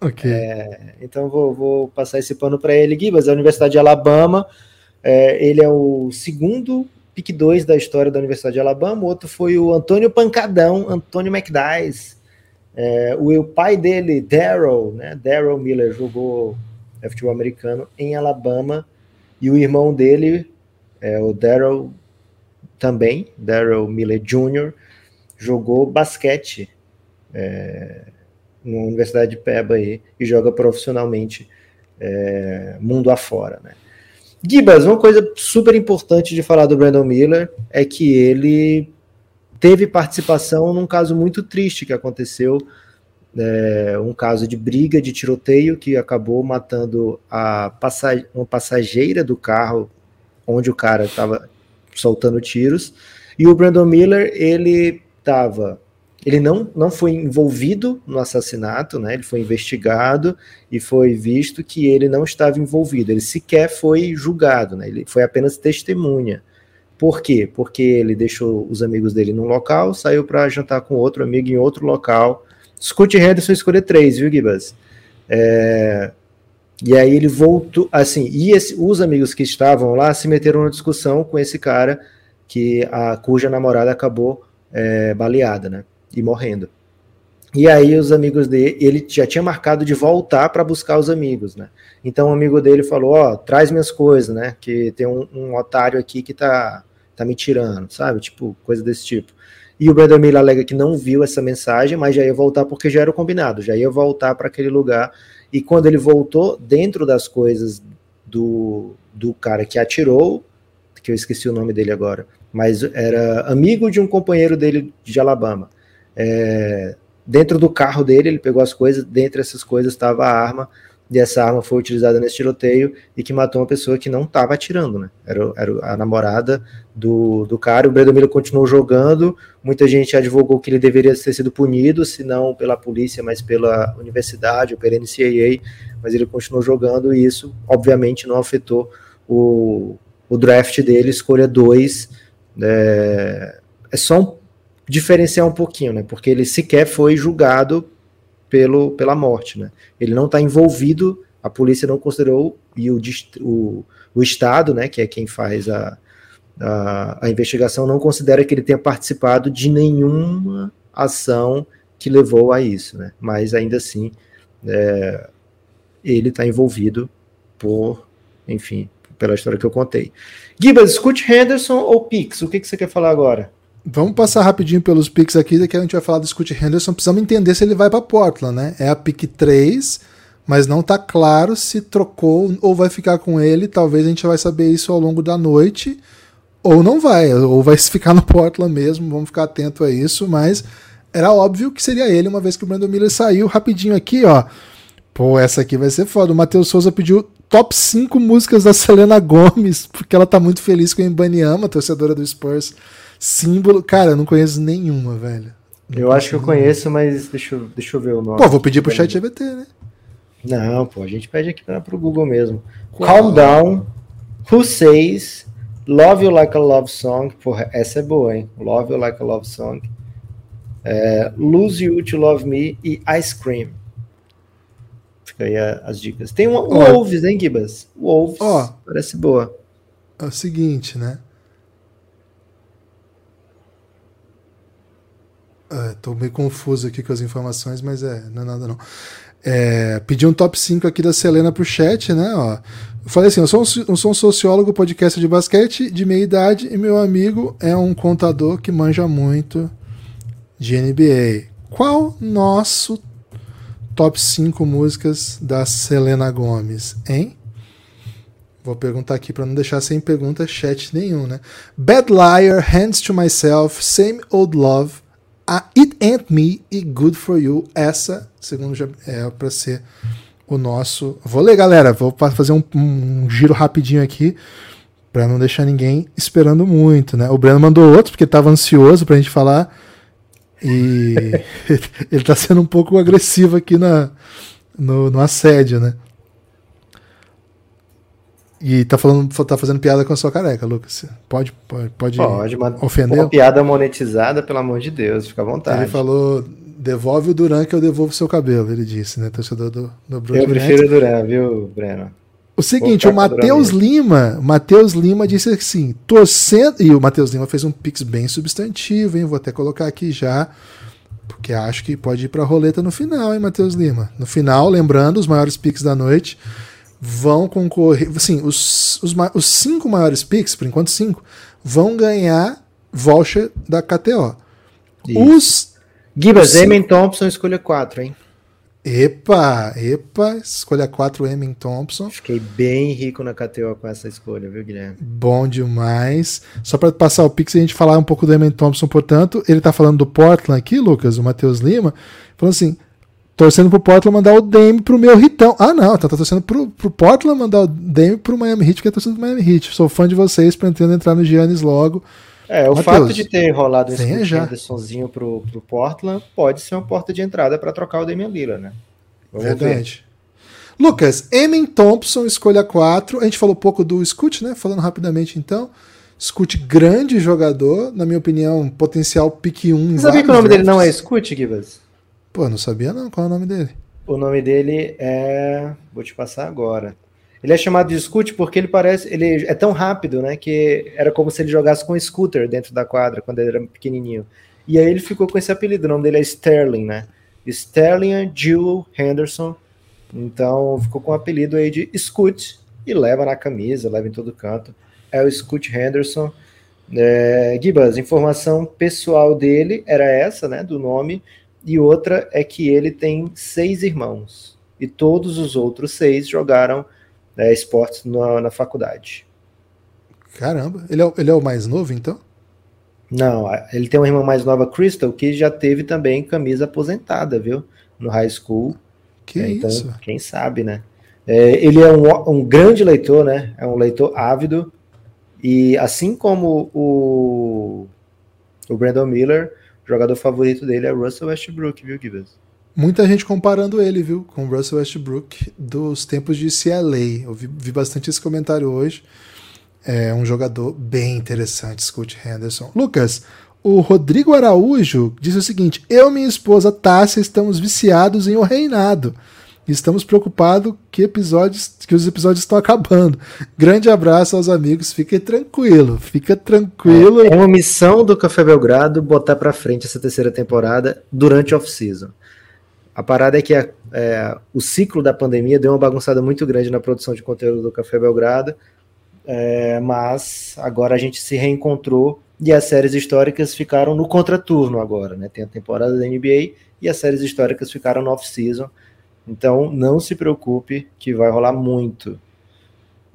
Ok. É, então vou, vou, passar esse pano para ele, Gibas, da Universidade de Alabama. É, ele é o segundo pick 2 da história da Universidade de Alabama. O outro foi o Antônio Pancadão, Antônio McDyess. É, o, pai dele, Daryl, né? Daryl Miller, jogou futebol americano em Alabama. E o irmão dele, é, o Daryl também, Daryl Miller Jr., jogou basquete é, na Universidade de Peba aí, e joga profissionalmente é, mundo afora, né? Gibas, uma coisa super importante de falar do Brandon Miller é que ele teve participação num caso muito triste que aconteceu, é, um caso de briga, de tiroteio, que acabou matando a passag uma passageira do carro onde o cara estava soltando tiros, e o Brandon Miller, ele estava ele não, não foi envolvido no assassinato, né? Ele foi investigado e foi visto que ele não estava envolvido. Ele sequer foi julgado, né? Ele foi apenas testemunha. Por quê? Porque ele deixou os amigos dele num local, saiu para jantar com outro amigo em outro local. Scott Henderson escolheu três, viu, Gibas? É... E aí ele voltou, assim, e esse, os amigos que estavam lá se meteram na discussão com esse cara que a cuja namorada acabou é, baleada, né? E morrendo. E aí os amigos dele, ele já tinha marcado de voltar para buscar os amigos, né? Então o um amigo dele falou, ó, oh, traz minhas coisas, né? Que tem um, um, otário aqui que tá, tá me tirando, sabe? Tipo, coisa desse tipo. E o Brandon Miller alega que não viu essa mensagem, mas já ia voltar porque já era combinado, já ia voltar para aquele lugar. E quando ele voltou, dentro das coisas do, do cara que atirou, que eu esqueci o nome dele agora, mas era amigo de um companheiro dele de Alabama. É, dentro do carro dele, ele pegou as coisas, dentre essas coisas estava a arma, e essa arma foi utilizada nesse tiroteio e que matou uma pessoa que não estava atirando, né? Era, era, a namorada do, do cara. O Miller continuou jogando. Muita gente advogou que ele deveria ter sido punido, se não pela polícia, mas pela universidade ou pela NCAA. Mas ele continuou jogando e isso, obviamente, não afetou o, o draft dele, escolha 2 é, é só um, diferenciar um pouquinho, né? Porque ele sequer foi julgado pelo, pela morte, né? Ele não está envolvido, a polícia não considerou, e o, o, o Estado, né, que é quem faz a, a, a, investigação, não considera que ele tenha participado de nenhuma ação que levou a isso, né? Mas ainda assim, é, ele está envolvido por, enfim, pela história que eu contei. Gibas, Scott Henderson ou Pix? O que, que você quer falar agora? Vamos passar rapidinho pelos picks aqui, daqui a gente vai falar do Scott Henderson. Precisamos entender se ele vai para Portland, né? É a pick 3, mas não tá claro se trocou ou vai ficar com ele. Talvez a gente vai saber isso ao longo da noite, ou não vai, ou vai ficar no Portland mesmo. Vamos ficar atento a isso, mas era óbvio que seria ele, uma vez que o Brandon Miller saiu rapidinho aqui, ó. Pô, essa aqui vai ser foda. O Matheus Souza pediu top 5 músicas da Selena Gomes, porque ela tá muito feliz com a Ibaniama, torcedora do Spurs. Símbolo. Cara, eu não conheço nenhuma, velho. Não eu acho que eu conheço, mas deixa eu, deixa eu ver o nome. Pô, vou pedir pro chat GBT, né? Não, pô, a gente pede aqui pra, pro Google mesmo. Qual? Calm Down, Who Says, Love You Like a Love Song. Porra, essa é boa, hein? Love You Like a Love Song. É, Lose You to Love Me e Ice Cream. Fica aí a, as dicas. Tem uma, oh. Wolves, hein, Gibas? Wolves. Oh, parece boa. É o seguinte, né? É, tô meio confuso aqui com as informações, mas é, não é nada não. É, pedi um top 5 aqui da Selena pro chat, né? Ó. Falei assim: eu sou, um, sou um sociólogo, podcast de basquete de meia idade, e meu amigo é um contador que manja muito de NBA. Qual nosso top 5 músicas da Selena Gomes, hein? Vou perguntar aqui para não deixar sem pergunta chat nenhum, né? Bad Liar, Hands to Myself, Same Old Love, a It Ain't Me e Good For You. Essa, segundo já é para ser o nosso. Vou ler, galera. Vou fazer um, um giro rapidinho aqui para não deixar ninguém esperando muito, né? O Breno mandou outro porque estava ansioso para a gente falar e ele está sendo um pouco agressivo aqui na, no, no assédio, né? E tá, falando, tá fazendo piada com a sua careca, Lucas. Pode, pode, pode, Pode, ofender? uma piada monetizada, pelo amor de Deus, fica à vontade. Ele falou: devolve o Duran que eu devolvo o seu cabelo, ele disse, né? Torcedor do, do Brooklyn Eu prefiro o Duran, viu, Breno? O seguinte, o Matheus Lima, Matheus Lima disse assim, torcendo, e o Matheus Lima fez um pix bem substantivo, hein? Vou até colocar aqui já, porque acho que pode ir pra roleta no final, hein, Matheus Lima? No final, lembrando, os maiores pix da noite vão concorrer, assim, os, os, os cinco maiores pix, por enquanto cinco, vão ganhar voucher da KTO. Os Gibas. Eamon Thompson, escolha 4, hein? Epa, epa, escolha 4 Emin Thompson. Fiquei bem rico na KTO com essa escolha, viu, Guilherme? Bom demais. Só para passar o Pix e a gente falar um pouco do Emin Thompson, portanto, ele tá falando do Portland aqui, Lucas, o Matheus Lima, falando assim, torcendo pro Portland mandar o Dame pro meu Ritão. Ah, não, tá, tá torcendo pro, pro Portland mandar o Dame pro Miami Heat, porque é torcendo pro Miami Heat. Sou fã de vocês, pretendo entrar no Giannis logo. É, o Matheus, fato de ter rolado já. Hendersonzinho pro, pro Portland pode ser uma porta de entrada para trocar o Damian Lillard, né? Vamos ver. Verdade. Lucas, Emin Thompson, escolha 4. A gente falou pouco do Scoot, né? Falando rapidamente então. Scoot, grande jogador, na minha opinião, potencial pique 1 em Você sabia que o nome dele não é drafts. Scoot, Gibas? Pô, não sabia não. Qual é o nome dele? O nome dele é. Vou te passar agora. Ele é chamado de Scoot porque ele parece. Ele é tão rápido, né? Que era como se ele jogasse com um scooter dentro da quadra quando ele era pequenininho. E aí ele ficou com esse apelido. O nome dele é Sterling, né? Sterling Jewel Henderson. Então ficou com o apelido aí de Scoot. E leva na camisa, leva em todo canto. É o Scoot Henderson. É, Gibas, informação pessoal dele era essa, né? Do nome. E outra é que ele tem seis irmãos. E todos os outros seis jogaram né, esportes na, na faculdade. Caramba, ele é, o- ele é o mais novo, então? Não, ele tem uma irmã mais nova, Crystal, que já teve também camisa aposentada, viu? No high school. Que É, então, isso? quem sabe, né? É, ele é um, um grande leitor, né? É um leitor ávido. E assim como o, o Brandon Miller, jogador favorito dele é Russell Westbrook, viu, Gibbs? Muita gente comparando ele, viu, com o Russell Westbrook dos tempos de CLA. Eu vi, vi bastante esse comentário hoje. É um jogador bem interessante, Scott Henderson. Lucas, o Rodrigo Araújo disse o seguinte: Eu e minha esposa Tássia estamos viciados em O Reinado. Estamos preocupados que episódios que os episódios estão acabando. Grande abraço aos amigos. Fique tranquilo, fica tranquilo. É uma missão do Café Belgrado botar pra frente essa terceira temporada durante off-season. A parada é que a- é, o ciclo da pandemia deu uma bagunçada muito grande na produção de conteúdo do Café Belgrado, é, mas agora a gente se reencontrou e as séries históricas ficaram no contraturno agora, né? Tem a temporada da NBA e as séries históricas ficaram no off-season. Então não se preocupe que vai rolar muito.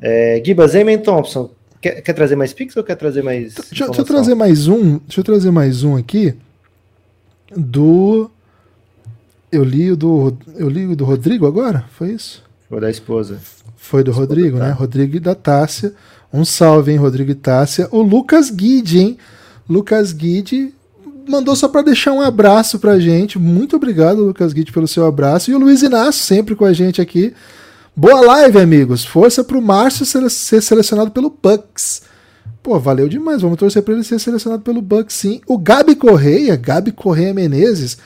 É, Gibas, Eamon Thompson, quer, quer trazer mais pix ou quer trazer mais. Deixa, deixa eu trazer mais um. Deixa eu trazer mais um aqui. Do. Eu li o do. Eu li o do Rodrigo agora? Foi isso? Foi da esposa. Foi do Rodrigo, tá. né? Rodrigo e da Tássia. Um salve, hein, Rodrigo e Tássia. O Lucas Guide, hein? Lucas Guide mandou só para deixar um abraço pra gente. Muito obrigado, Lucas Guide, pelo seu abraço. E o Luiz Inácio, sempre com a gente aqui. Boa live, amigos. Força pro Márcio ser selecionado pelo Bucks. Pô, valeu demais. Vamos torcer pra ele ser selecionado pelo Bucks, sim. O Gabi Correia, Gabi Correia Menezes.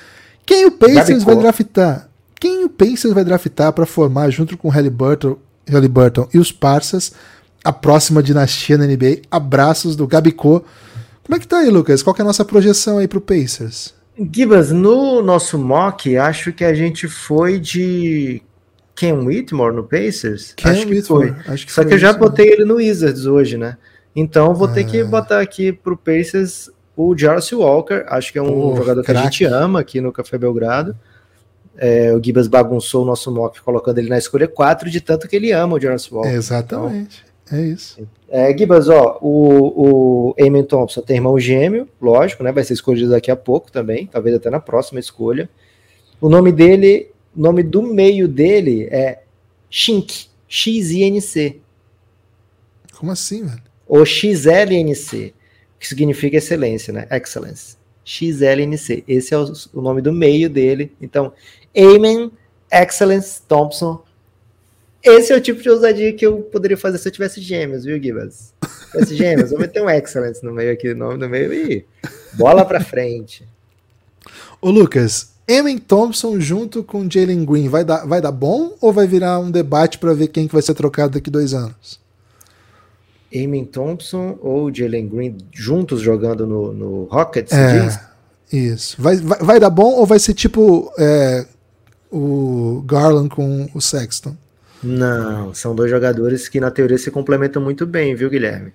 Quem o Pacers Gabi vai draftar? Quem o Pacers vai draftar para formar, junto com o Halliburton, Halliburton e os parças, a próxima dinastia na NBA? Abraços do Gabicô. Como é que tá aí, Lucas? Qual que é a nossa projeção aí pro Pacers? Gibas, no nosso mock, acho que a gente foi de Ken Whitmore no Pacers. Ken acho que Whitmore, foi. acho que Só foi que eu já isso, botei ele no Wizards hoje, né? Então vou ter Ah. que botar aqui pro Pacers o Jarvis Walker. Acho que é um Pô, jogador que a gente ama aqui no Café Belgrado. É, o Gibas bagunçou o nosso mock colocando ele na escolha 4, de tanto que ele ama o Jarvis Walker. Exatamente. É isso. É, Gibas, ó, o, o Eamon Thompson tem irmão gêmeo, lógico, né? Vai ser escolhido daqui a pouco também, talvez até na próxima escolha. O nome dele, o nome do meio dele é Shink, X-I-N-C, Como assim, velho? ou XLNC, que significa excelência, né? Excellence. XLNC. Esse é o, o nome do meio dele. Então, Eamon Excellence Thompson. Esse é o tipo de ousadia que eu poderia fazer se eu tivesse gêmeos, viu, Gibas? Se tivesse gêmeos, vou meter um Excellence no meio aqui, nome no meio e bola pra frente. Ô, Lucas, Emin Thompson junto com Jalen Green, vai dar, vai dar bom ou vai virar um debate para ver quem que vai ser trocado daqui dois anos? Emin Thompson ou Jalen Green juntos jogando no, no Rockets, é? Isso. Vai, vai, vai, dar bom ou vai ser tipo é, o Garland com o Sexton? Não, são dois jogadores que na teoria se complementam muito bem, viu, Guilherme?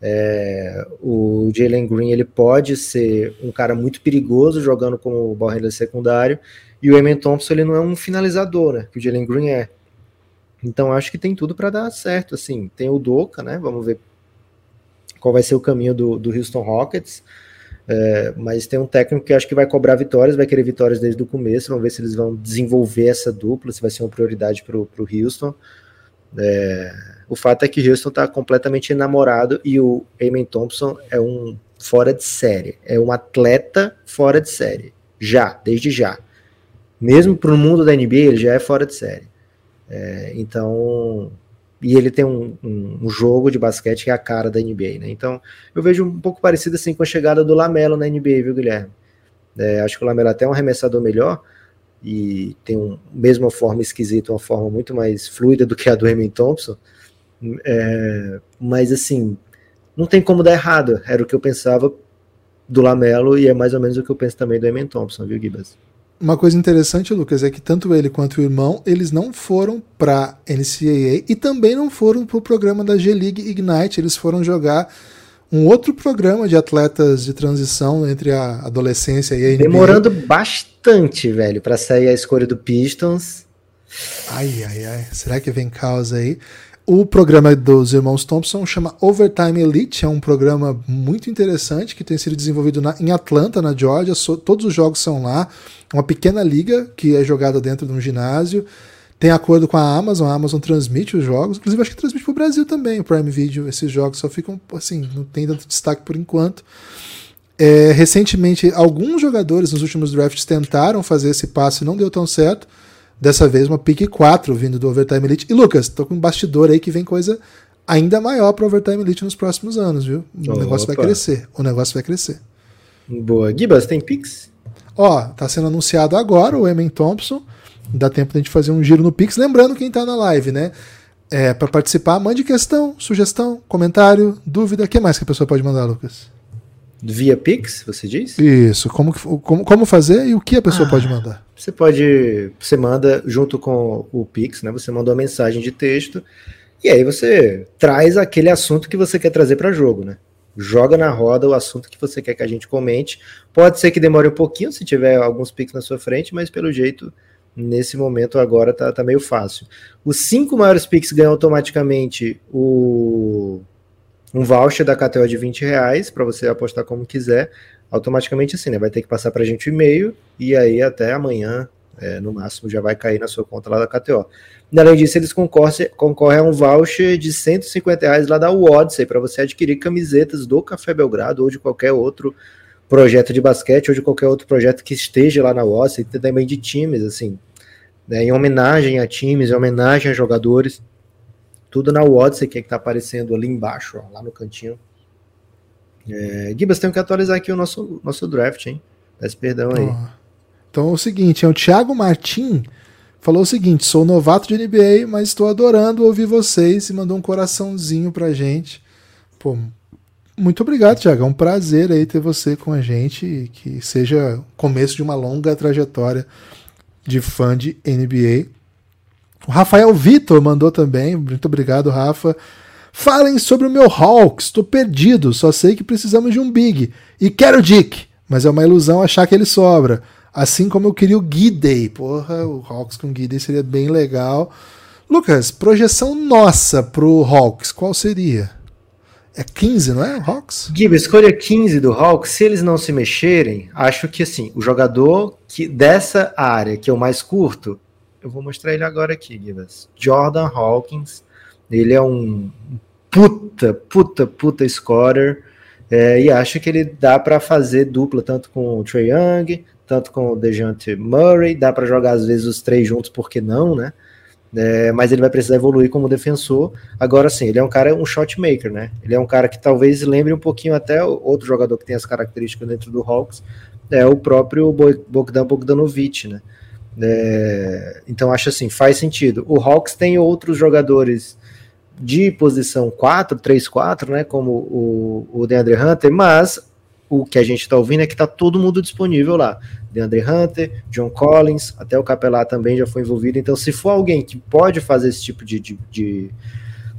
É, o Jalen Green ele pode ser um cara muito perigoso jogando como ball secundário e o Eamon Thompson ele não é um finalizador, né? Que o Jalen Green é. Então acho que tem tudo para dar certo. Assim, tem o Doca, né? Vamos ver qual vai ser o caminho do, do Houston Rockets. É, mas tem um técnico que acho que vai cobrar vitórias, vai querer vitórias desde o começo. Vamos ver se eles vão desenvolver essa dupla, se vai ser uma prioridade para o Houston. É, o fato é que Houston está completamente enamorado e o Eamon Thompson é um fora de série, é um atleta fora de série, já, desde já. Mesmo para o mundo da NBA, ele já é fora de série. É, então, e ele tem um, um, um, jogo de basquete que é a cara da NBA, né? Então, eu vejo um pouco parecido assim com a chegada do Lamelo na NBA, viu, Guilherme? É, acho que o Lamelo é até é um arremessador melhor, e tem um mesma forma esquisita, uma forma muito mais fluida do que a do Emin Thompson. É, mas assim, não tem como dar errado. Era o que eu pensava do Lamelo e é mais ou menos o que eu penso também do Emin Thompson, viu, Gibas? Uma coisa interessante, Lucas, é que tanto ele quanto o irmão, eles não foram para NCAA e também não foram para o programa da G-League Ignite, eles foram jogar um outro programa de atletas de transição entre a adolescência e a NBA. Demorando bastante, velho, para sair a escolha do Pistons. Ai, ai, ai. Será que vem causa aí? O programa dos irmãos Thompson chama Overtime Elite, é um programa muito interessante que tem sido desenvolvido na, em Atlanta, na Georgia. So, todos os jogos são lá. Uma pequena liga que é jogada dentro de um ginásio tem acordo com a Amazon, a Amazon transmite os jogos, inclusive acho que transmite para o Brasil também, o Prime Video, esses jogos só ficam assim, não tem tanto destaque por enquanto. É, recentemente, alguns jogadores nos últimos drafts tentaram fazer esse passe e não deu tão certo. Dessa vez, uma pick 4 vindo do Overtime Elite. E Lucas, tô com um bastidor aí que vem coisa ainda maior para o Overtime Elite nos próximos anos, viu? O Opa. negócio vai crescer. O negócio vai crescer. Boa. Gibas, tem Pix? Ó, tá sendo anunciado agora o Emin Thompson. Dá tempo da gente fazer um giro no Pix. Lembrando quem está na live, né? É, para participar, mande questão, sugestão, comentário, dúvida. O que mais que a pessoa pode mandar, Lucas? Via Pix, você diz? Isso. Como, como, como fazer e o que a pessoa ah, pode mandar? Você pode. Você manda junto com o Pix, né? Você manda uma mensagem de texto e aí você traz aquele assunto que você quer trazer para jogo, né? Joga na roda o assunto que você quer que a gente comente. Pode ser que demore um pouquinho se tiver alguns Pix na sua frente, mas pelo jeito nesse momento agora tá, tá meio fácil. Os cinco maiores Pix ganham automaticamente o um voucher da KTO de 20 reais para você apostar como quiser. Automaticamente assim, né? Vai ter que passar para a gente o e-mail e aí até amanhã, é, no máximo, já vai cair na sua conta lá da KTO. E, além disso, eles concorrem, concorrem a um voucher de 150 reais lá da Odyssey para você adquirir camisetas do Café Belgrado ou de qualquer outro projeto de basquete ou de qualquer outro projeto que esteja lá na e também de times, assim, né, em homenagem a times, em homenagem a jogadores, tudo na Odyssey, que é que tá aparecendo ali embaixo, ó, lá no cantinho. É, Gibas, tem que atualizar aqui o nosso, nosso draft, hein? Peço perdão aí. Então é o seguinte, é o Thiago Martim falou o seguinte, sou novato de NBA, mas estou adorando ouvir vocês e mandou um coraçãozinho pra gente. Pô, muito obrigado, Tiago. É um prazer aí ter você com a gente e que seja começo de uma longa trajetória de fã de NBA. O Rafael Vitor mandou também. Muito obrigado, Rafa. Falem sobre o meu Hawks. Estou perdido. Só sei que precisamos de um Big. E quero o Dick. Mas é uma ilusão achar que ele sobra. Assim como eu queria o Gidey. Porra, o Hawks com Gidey seria bem legal. Lucas, projeção nossa pro Hawks, qual seria? É 15, não é? Hawks? Gibb, escolha 15 do Hawks. Se eles não se mexerem, acho que assim, o jogador que dessa área que eu mais curto, eu vou mostrar ele agora aqui, Gibbs. Jordan Hawkins. Ele é um puta, puta, puta scorer. É, e acho que ele dá para fazer dupla tanto com o Trey Young, tanto com o Dejante Murray. Dá para jogar às vezes os três juntos, por que não, né? É, mas ele vai precisar evoluir como defensor. Agora sim, ele é um cara, um shot maker, né? Ele é um cara que talvez lembre um pouquinho até outro jogador que tem as características dentro do Hawks, é o próprio Bogdan Bogdanovic, né? É, então acho assim, faz sentido. O Hawks tem outros jogadores de posição 4, 3, 4, né? Como o, o DeAndre Hunter, mas o que a gente está ouvindo é que está todo mundo disponível lá. DeAndre Hunter, John Collins, até o Capelá também já foi envolvido. Então, se for alguém que pode fazer esse tipo de, de, de,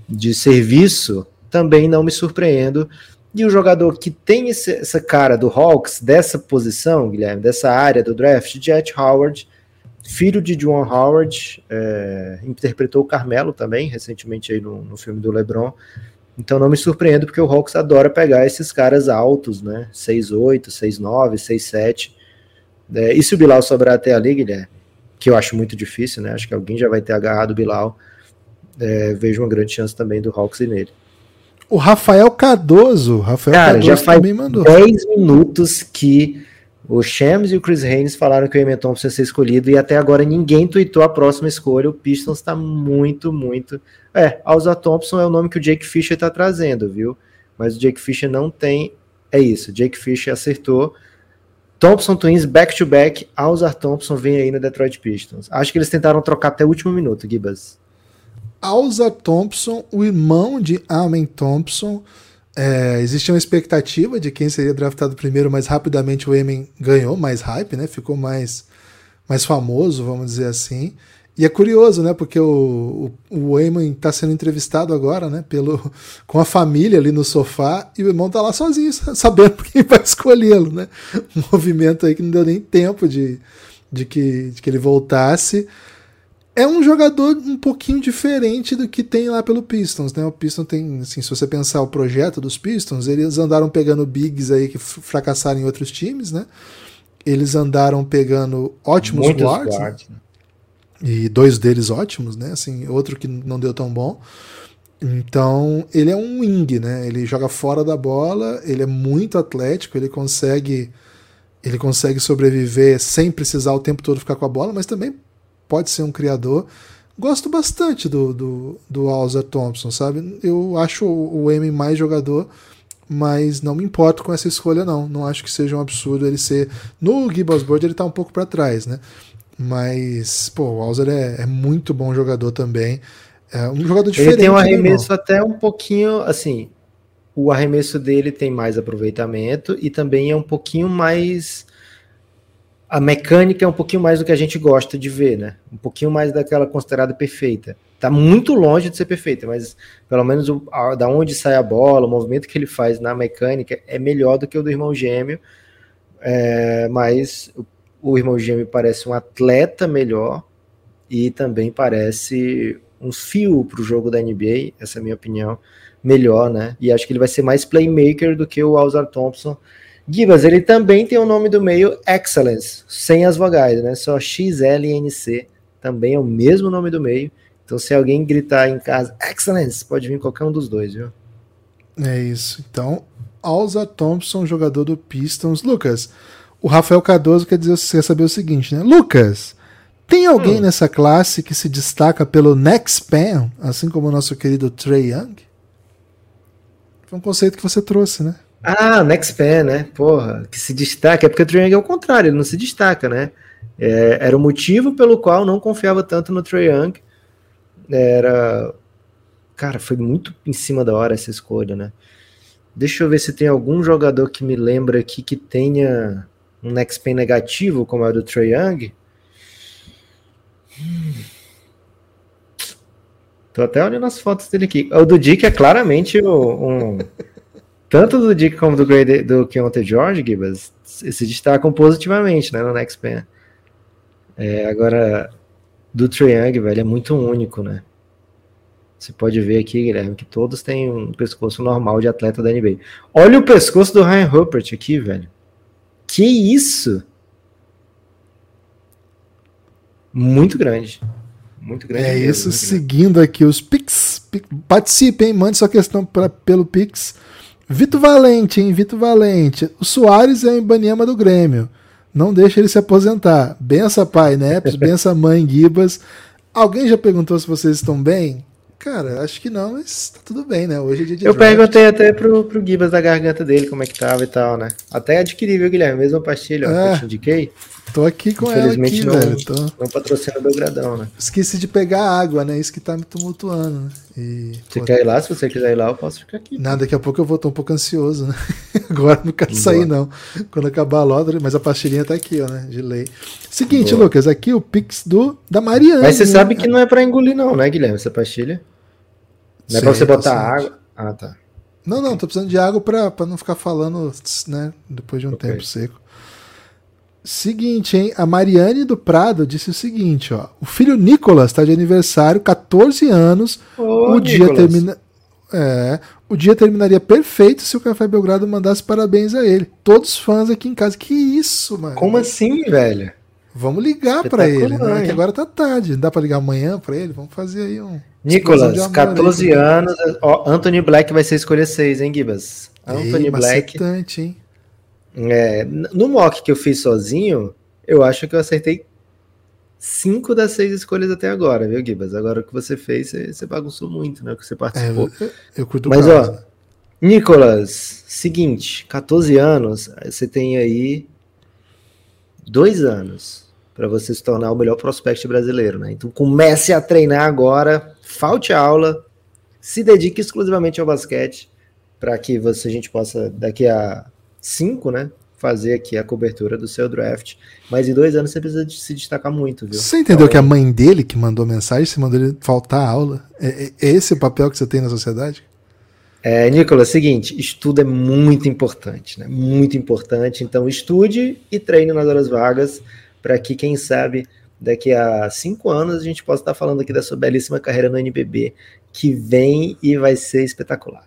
de serviço, também não me surpreendo. E o jogador que tem esse, essa cara do Hawks, dessa posição, Guilherme, dessa área do draft, Jet Howard, filho de John Howard, é, interpretou o Carmelo também, recentemente aí no, no filme do LeBron. Então não me surpreendo, porque o Hawks adora pegar esses caras altos, né? 6'8, 6'9, 6'7. É, e se o Bilal sobrar até ali, Guilherme, que eu acho muito difícil, né? Acho que alguém já vai ter agarrado o Bilal. É, vejo uma grande chance também do Hawks ir nele. O Rafael Cardoso, Rafael Cara, Cardoso já faz também mandou. 10 minutos que o Shams e o Chris Haynes falaram que o Thompson ia ser escolhido e até agora ninguém tweetou a próxima escolha. O Pistons está muito, muito. É, Alza Thompson é o nome que o Jake Fisher está trazendo, viu? Mas o Jake Fisher não tem. É isso, Jake Fisher acertou. Thompson Twins back-to-back. Alzar Thompson vem aí no Detroit Pistons. Acho que eles tentaram trocar até o último minuto, Gibas. Alzar Thompson, o irmão de Amen Thompson é, existia uma expectativa de quem seria draftado primeiro, mas rapidamente o Emen ganhou mais hype, né? Ficou mais, mais famoso, vamos dizer assim. E é curioso, né? Porque o, o, o Eamon está sendo entrevistado agora, né? Pelo, com a família ali no sofá e o irmão tá lá sozinho, sabendo quem vai escolhê-lo, né? Um movimento aí que não deu nem tempo de, de, que, de que ele voltasse é um jogador um pouquinho diferente do que tem lá pelo Pistons, né? O Pistons tem, assim, se você pensar o projeto dos Pistons, eles andaram pegando bigs aí que fracassaram em outros times, né? Eles andaram pegando ótimos Muitos guards, guards né? e dois deles ótimos, né? Assim, outro que não deu tão bom. Então, ele é um wing, né? Ele joga fora da bola, ele é muito atlético, ele consegue ele consegue sobreviver sem precisar o tempo todo ficar com a bola, mas também pode ser um criador. Gosto bastante do, do, do Alza Thompson, sabe? Eu acho o, M mais jogador, mas não me importo com essa escolha, não. Não acho que seja um absurdo ele ser. No Gibbons Board ele tá um pouco para trás, né? Mas, pô, o Alzer é, é, muito bom jogador também. É um jogador diferente. Ele tem um arremesso até um pouquinho, assim, o arremesso dele tem mais aproveitamento e também é um pouquinho mais a mecânica é um pouquinho mais do que a gente gosta de ver, né? Um pouquinho mais daquela considerada perfeita. Tá muito longe de ser perfeita, mas pelo menos o, a, da onde sai a bola, o movimento que ele faz na mecânica é melhor do que o do irmão gêmeo. É, mas o, o irmão gêmeo parece um atleta melhor e também parece um fio para o jogo da NBA, essa é a minha opinião, melhor, né? E acho que ele vai ser mais playmaker do que o Alzar Thompson Gibas, ele também tem o nome do meio Excellence, sem as vogais, né? Só XLNC, também é o mesmo nome do meio. Então, se alguém gritar em casa Excellence, pode vir qualquer um dos dois, viu? É isso. Então, Alza Thompson, jogador do Pistons. Lucas, o Rafael Cardoso quer dizer quer saber o seguinte, né? Lucas, tem alguém hum. nessa classe que se destaca pelo next pan, assim como o nosso querido Trey Young? Foi um conceito que você trouxe, né? Ah, Next Pan, né? Porra, que se destaca. É porque o Trae é o contrário, ele não se destaca, né? É, era o motivo pelo qual não confiava tanto no Trae Young. Era. Cara, foi muito em cima da hora essa escolha, né? Deixa eu ver se tem algum jogador que me lembra aqui que tenha um Next Pan negativo, como é o do Trae Young. Hum. Tô até olhando as fotos dele aqui. O do Dick é claramente um tanto do Dick como do, Grady, do Keontae George, Gibas, se destacam positivamente né, no Next Pen. É, agora, do Triangle, velho, é muito único, né? Você pode ver aqui, Guilherme, que todos têm um pescoço normal de atleta da NBA. Olha o pescoço do Ryan Rupert aqui, velho. Que isso? Muito grande. Muito grande. É mesmo, isso, seguindo grande. aqui os Pix. Participem, mande sua questão pra, pelo Pix Vitor Valente, hein? Vitor Valente. O Soares é o Ibaniama do Grêmio. Não deixa ele se aposentar. Bença pai, né? Bença mãe Gibas. Alguém já perguntou se vocês estão bem? Cara, acho que não, mas tá tudo bem, né? Hoje é dia de Eu draft. perguntei até pro, pro Gibas da garganta dele como é que tava e tal, né? Até adquiri, viu, Guilherme? Mesma pastilha, ó, É. que eu te indiquei. Tô aqui com ela aqui, Infelizmente não, velho. Tô... não patrocina o Belgradão, né? Esqueci de pegar água, né? Isso que tá me tumultuando, né? E, Você pô, quer ir lá? Se você quiser ir lá, eu posso ficar aqui. Nada, daqui a pouco eu vou estar um pouco ansioso, né? Agora não quero Vambora. sair, não. Quando acabar a loja, mas a pastilhinha tá aqui, ó, né? De lei. Seguinte, Boa. Lucas, aqui o Pix do da Mariana. Mas você sabe que não é pra engolir, não, né, Guilherme? Essa pastilha. Não é pra Sei, você tá botar certo. água. Ah, tá. Não, não, tô precisando de água pra, pra não ficar falando, né? Depois de um Ok. tempo seco. Seguinte, hein? A Mariane do Prado disse o seguinte, ó. O filho Nicolas tá de aniversário, 14 anos. Ô, o dia termina. É, o dia terminaria perfeito se o Café Belgrado mandasse parabéns a ele. Todos fãs aqui em casa. Que isso, mano? Como assim, velho? Vamos ligar pra ele, Espetacular, né? Que agora tá tarde. Dá pra ligar amanhã pra ele? Vamos fazer aí um. Nicolas, de amor 14 aí. anos. Ó, Anthony Black vai ser escolha 6, hein, Gibas? Anthony Ei, Black. macetante, hein? É, no mock que eu fiz sozinho, eu acho que eu acertei 5 das 6 escolhas até agora, viu, Gibas? Agora o que você fez, você, você bagunçou muito, né? O que você É, participou. eu, eu curto o Mas, caso, ó? Nicolas, seguinte, 14 anos, você tem aí dois anos para você se tornar o melhor prospect brasileiro, né? Então comece a treinar agora, falte a aula, se dedique exclusivamente ao basquete para que você a gente possa daqui a cinco, né, fazer aqui a cobertura do seu draft. Mas em dois anos você precisa de se destacar muito, viu? Você entendeu Então, que a mãe dele que mandou mensagem, você mandou ele faltar a aula? É, é- é esse o papel que você tem na sociedade? É, Nicolas, seguinte, estudo é muito importante, né? Muito importante. Então, estude e treine nas horas vagas para que, quem sabe, daqui a cinco anos a gente possa estar falando aqui da sua belíssima carreira no NBB, que vem e vai ser espetacular.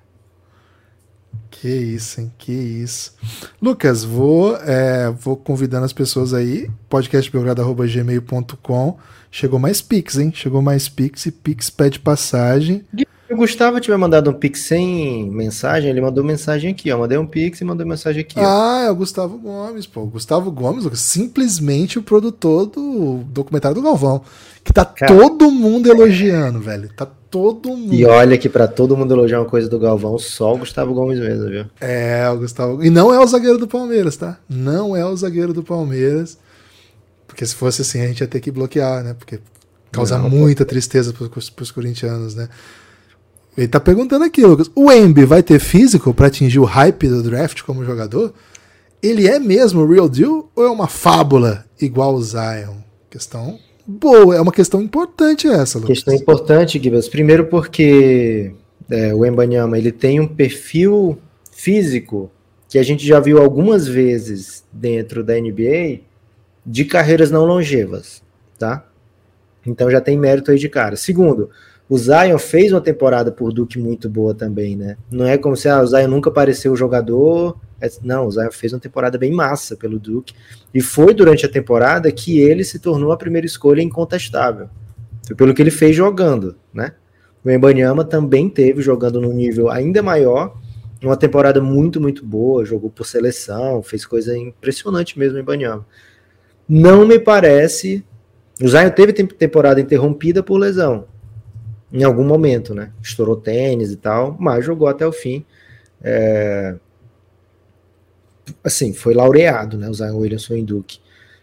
Que isso, hein? Que isso. Lucas, vou, é, vou convidando as pessoas aí, podcastbelgrado.gmail.com. Chegou mais Pix, hein? Chegou mais Pix e Pix pede passagem. Se o Gustavo tiver mandado um pix sem mensagem, ele mandou mensagem aqui, ó. Mandei um pix e mandou mensagem aqui, ó. Ah, é o Gustavo Gomes, pô. O Gustavo Gomes, Lucas, simplesmente o produtor do documentário do Galvão. Que tá Cara. todo mundo elogiando, velho. Tá todo mundo. E olha que para todo mundo elogiar uma coisa do Galvão, só o Gustavo Gomes mesmo, viu? É, o Gustavo. E não é o zagueiro do Palmeiras, tá? Não é o zagueiro do Palmeiras. Porque se fosse assim, a gente ia ter que bloquear, né? Porque causa Não, muita tristeza pros, pros corintianos, né? Ele tá perguntando aqui, Lucas. O Embi vai ter físico pra atingir o hype do draft como jogador? Ele é mesmo o real deal ou é uma fábula igual o Zion? Questão boa, é uma questão importante essa, Lucas. Questão importante, Gibas. Primeiro porque é, o Embanyama ele tem um perfil físico que a gente já viu algumas vezes dentro da NBA de carreiras não longevas, tá? Então já tem mérito aí de cara. Segundo, o Zion fez uma temporada por Duke muito boa também, né? Não é como se ah, o Zion nunca pareceu jogador. É- Não, o Zion fez uma temporada bem massa pelo Duke. E foi durante a temporada que ele se tornou a primeira escolha incontestável. Pelo que ele fez jogando, né? O Embanyama também teve jogando num nível ainda maior, uma temporada muito, muito boa, jogou por seleção, fez coisa impressionante mesmo o Embanyama. Não me parece... O Zion teve tem- temporada interrompida por lesão, em algum momento, né? Estourou tênis e tal, mas jogou até o fim. É, Assim, foi laureado, né? O Zion Williamson em Duke.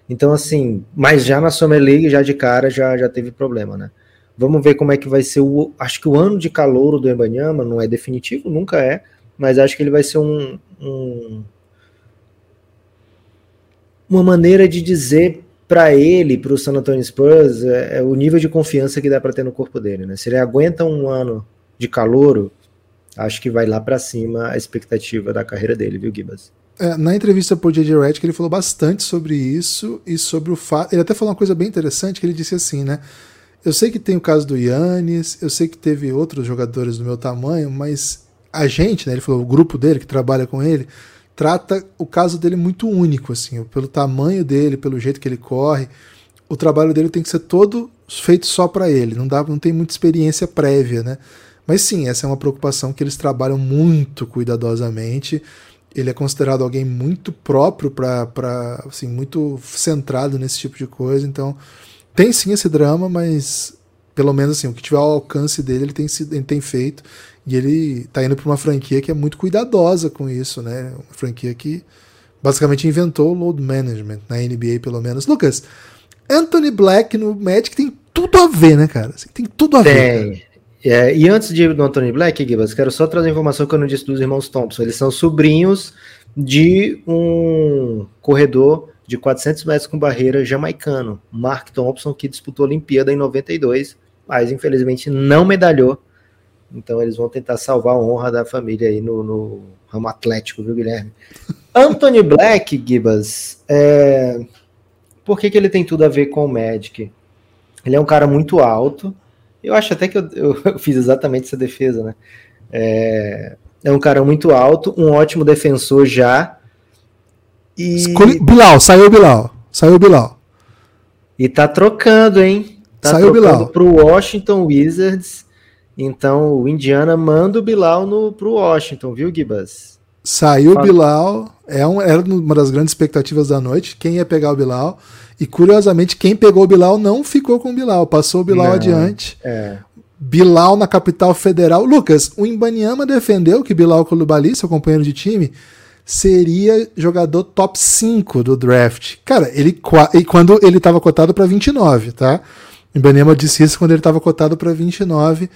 Então, assim, mas já na Summer League, já de cara, já, já teve problema, né? Vamos ver como é que vai ser o. Acho que o ano de calouro do Embanyama não é definitivo, nunca é, mas acho que ele vai ser um. um- uma maneira de dizer para ele, para o San Antonio Spurs, é, é o nível de confiança que dá para ter no corpo dele, né? Se ele aguenta um ano de calouro, acho que vai lá para cima a expectativa da carreira dele, viu, Gibas? É, na entrevista pro J.J. Redick, ele falou bastante sobre isso e sobre o fato. Ele até falou uma coisa bem interessante, que ele disse assim, né? Eu sei que tem o caso do Yannis, eu sei que teve outros jogadores do meu tamanho, mas a gente, né? Ele falou, o grupo dele que trabalha com ele, trata o caso dele muito único, assim, pelo tamanho dele, pelo jeito que ele corre. O trabalho dele tem que ser todo feito só para ele, não dá, não tem muita experiência prévia, né? Mas sim, essa é uma preocupação que eles trabalham muito cuidadosamente ele é considerado alguém muito próprio para assim muito centrado nesse tipo de coisa então tem sim esse drama mas pelo menos assim, o que tiver ao alcance dele, ele tem, sido, ele tem feito. E ele tá indo para uma franquia que é muito cuidadosa com isso, né? Uma franquia que basicamente inventou o load management na NBA, pelo menos. Lucas, Anthony Black no Magic tem tudo a ver, né, cara? Assim, tem tudo a tem. ver. É, e antes de ir do Anthony Black, Gibas, quero só trazer a informação que eu não disse dos irmãos Thompson. Eles são sobrinhos de um corredor de 400 metros com barreira jamaicano, Mark Thompson, que disputou a Olimpíada em 92, mas infelizmente não medalhou. Então eles vão tentar salvar a honra da família aí no, no ramo atlético, viu, Guilherme? Anthony Black, Gibas, é... por que, que ele tem tudo a ver com o Magic? Ele é um cara muito alto. Eu acho até que eu, eu fiz exatamente essa defesa, né? É... é um cara muito alto, um ótimo defensor já. E... Escolhi... Bilal, saiu Bilal. Saiu Bilal. E tá trocando, hein? Tá saiu trocando Bilal. pro Washington Wizards. Então o Indiana manda o Bilal no, pro Washington, viu, Gibas? Saiu o Bilal, é um, era uma das grandes expectativas da noite, quem ia pegar o Bilal. E curiosamente, quem pegou o Bilal não ficou com o Bilal, passou o Bilal não, adiante. É. Bilal na capital federal. Lucas, o Imbaniama defendeu que Bilal Coulibaly, seu companheiro de time, seria jogador top 5 do draft. Cara, ele e quando ele estava cotado para 29, tá? O Imbaniama disse isso quando ele estava cotado para 29.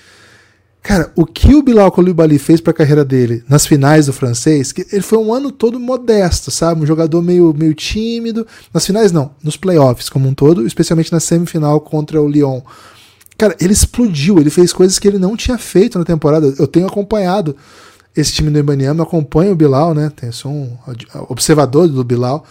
Cara, o que o Bilal Koulibaly fez para a carreira dele nas finais do francês, que ele foi um ano todo modesto, sabe? Um jogador meio, meio tímido. Nas finais não, nos playoffs como um todo, especialmente na semifinal contra o Lyon. Cara, ele explodiu, ele fez coisas que ele não tinha feito na temporada. Eu tenho acompanhado esse time do Ibaniama, acompanho o Bilal, né? Tem, sou um observador do Bilal.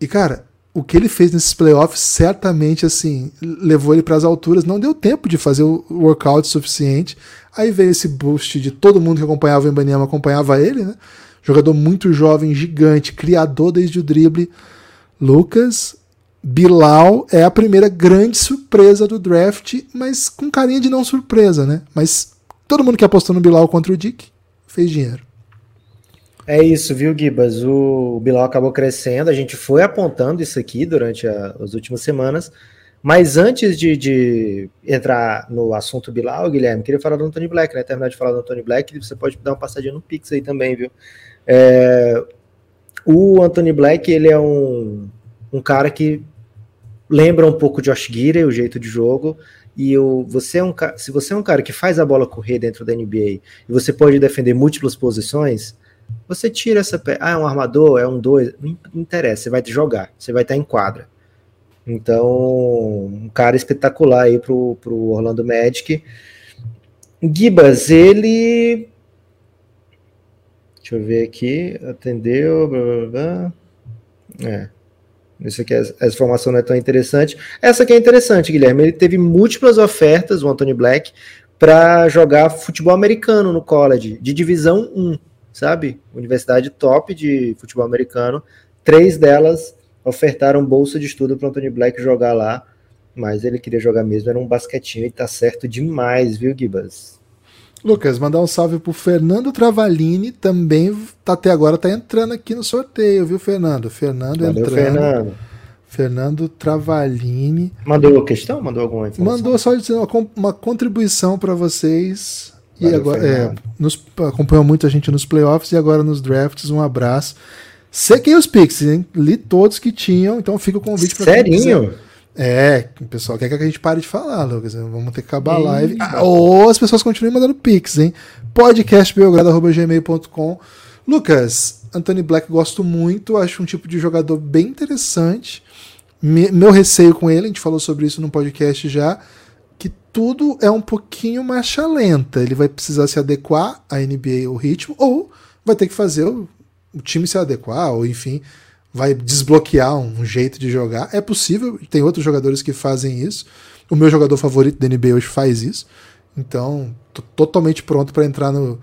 E, cara, o que ele fez nesses playoffs certamente assim levou ele para as alturas. Não deu tempo de fazer o workout suficiente. Aí veio esse boost de todo mundo que acompanhava o Ibaniama acompanhava ele, né? Jogador muito jovem, gigante, criador desde o drible. Lucas Bilal é a primeira grande surpresa do draft, mas com carinha de não surpresa, né? Mas todo mundo que apostou no Bilal contra o Dick fez dinheiro. É isso, viu, Gibas? O Bilal acabou crescendo, a gente foi apontando isso aqui durante a, as últimas semanas, mas antes de, de, entrar no assunto Bilal, Guilherme, queria falar do Anthony Black, né? Terminar de falar do Anthony Black, você pode dar uma passadinha no Pix aí também, viu? É, o Anthony Black, ele é um, um cara que lembra um pouco de Josh Gidey, o jeito de jogo, e você é um, se você é um cara que faz a bola correr dentro da NBA e você pode defender múltiplas posições, você tira essa. Ah, é um armador, é um dois. Não interessa, você vai jogar, você vai estar em quadra. Então, um cara espetacular aí pro, pro Orlando Magic. Gibas, ele. Deixa eu ver aqui. Atendeu. Blá, blá, blá. É. Isso aqui, essa informação não é tão interessante. Essa aqui é interessante, Guilherme. Ele teve múltiplas ofertas, o Anthony Black, para jogar futebol americano no college, de divisão 1 sabe? Universidade top de futebol americano. Três delas ofertaram bolsa de estudo para Anthony Black jogar lá, mas ele queria jogar mesmo, era um basquetinho e tá certo demais, viu, Gibas? Lucas, mandar um salve pro Fernando Travalini, também tá, até agora tá entrando aqui no sorteio, viu, Fernando? Fernando Valeu, entrando. Fernando. Fernando Travalini. Mandou questão? Mandou alguma informação? Mandou só dizendo uma, uma contribuição para vocês e Valeu, agora, é, nos, acompanhou muito a gente nos playoffs e agora nos drafts. Um abraço. Sequei os Pixies, hein? Li todos que tinham, então fica o convite para Serinho? É, o pessoal quer que a gente pare de falar, Lucas. Vamos ter que acabar a live. Ah, ou as pessoas continuem mandando Pix, hein? podcastbelgrado.gmail.com Lucas, Anthony Black gosto muito, acho um tipo de jogador bem interessante. Me, meu receio com ele, a gente falou sobre isso no podcast já, tudo é um pouquinho marcha lenta. Ele vai precisar se adequar à NBA, o ritmo, ou vai ter que fazer o, o time se adequar, ou enfim, vai desbloquear um jeito de jogar. É possível, tem outros jogadores que fazem isso. O meu jogador favorito da NBA hoje faz isso. Então, tô totalmente pronto para entrar no,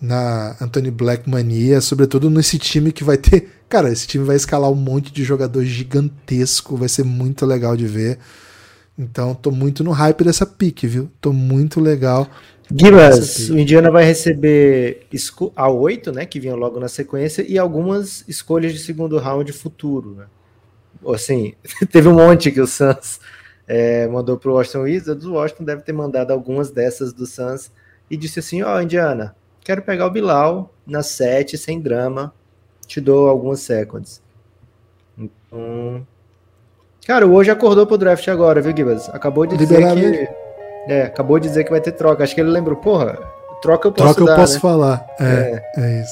na Anthony Black mania, sobretudo nesse time que vai ter. Cara, esse time vai escalar um monte de jogador gigantesco, vai ser muito legal de ver. Então, tô muito no hype dessa pique, viu? Tô muito legal. Gibas, o Indiana vai receber a 8, né? Que vinha logo na sequência, e algumas escolhas de segundo round futuro, né? Assim, teve um monte que o Suns é, mandou pro Washington Wizards, o Washington deve ter mandado algumas dessas do Suns e disse assim, ó, oh, Indiana, quero pegar o Bilal na 7, sem drama, te dou algumas seconds. Então, cara, o hoje acordou pro draft agora, viu, Gibas? Acabou de dizer que... É, acabou de dizer que vai ter troca. Acho que ele lembrou, porra, troca eu posso troca dar, eu posso né? falar. É, é, é isso.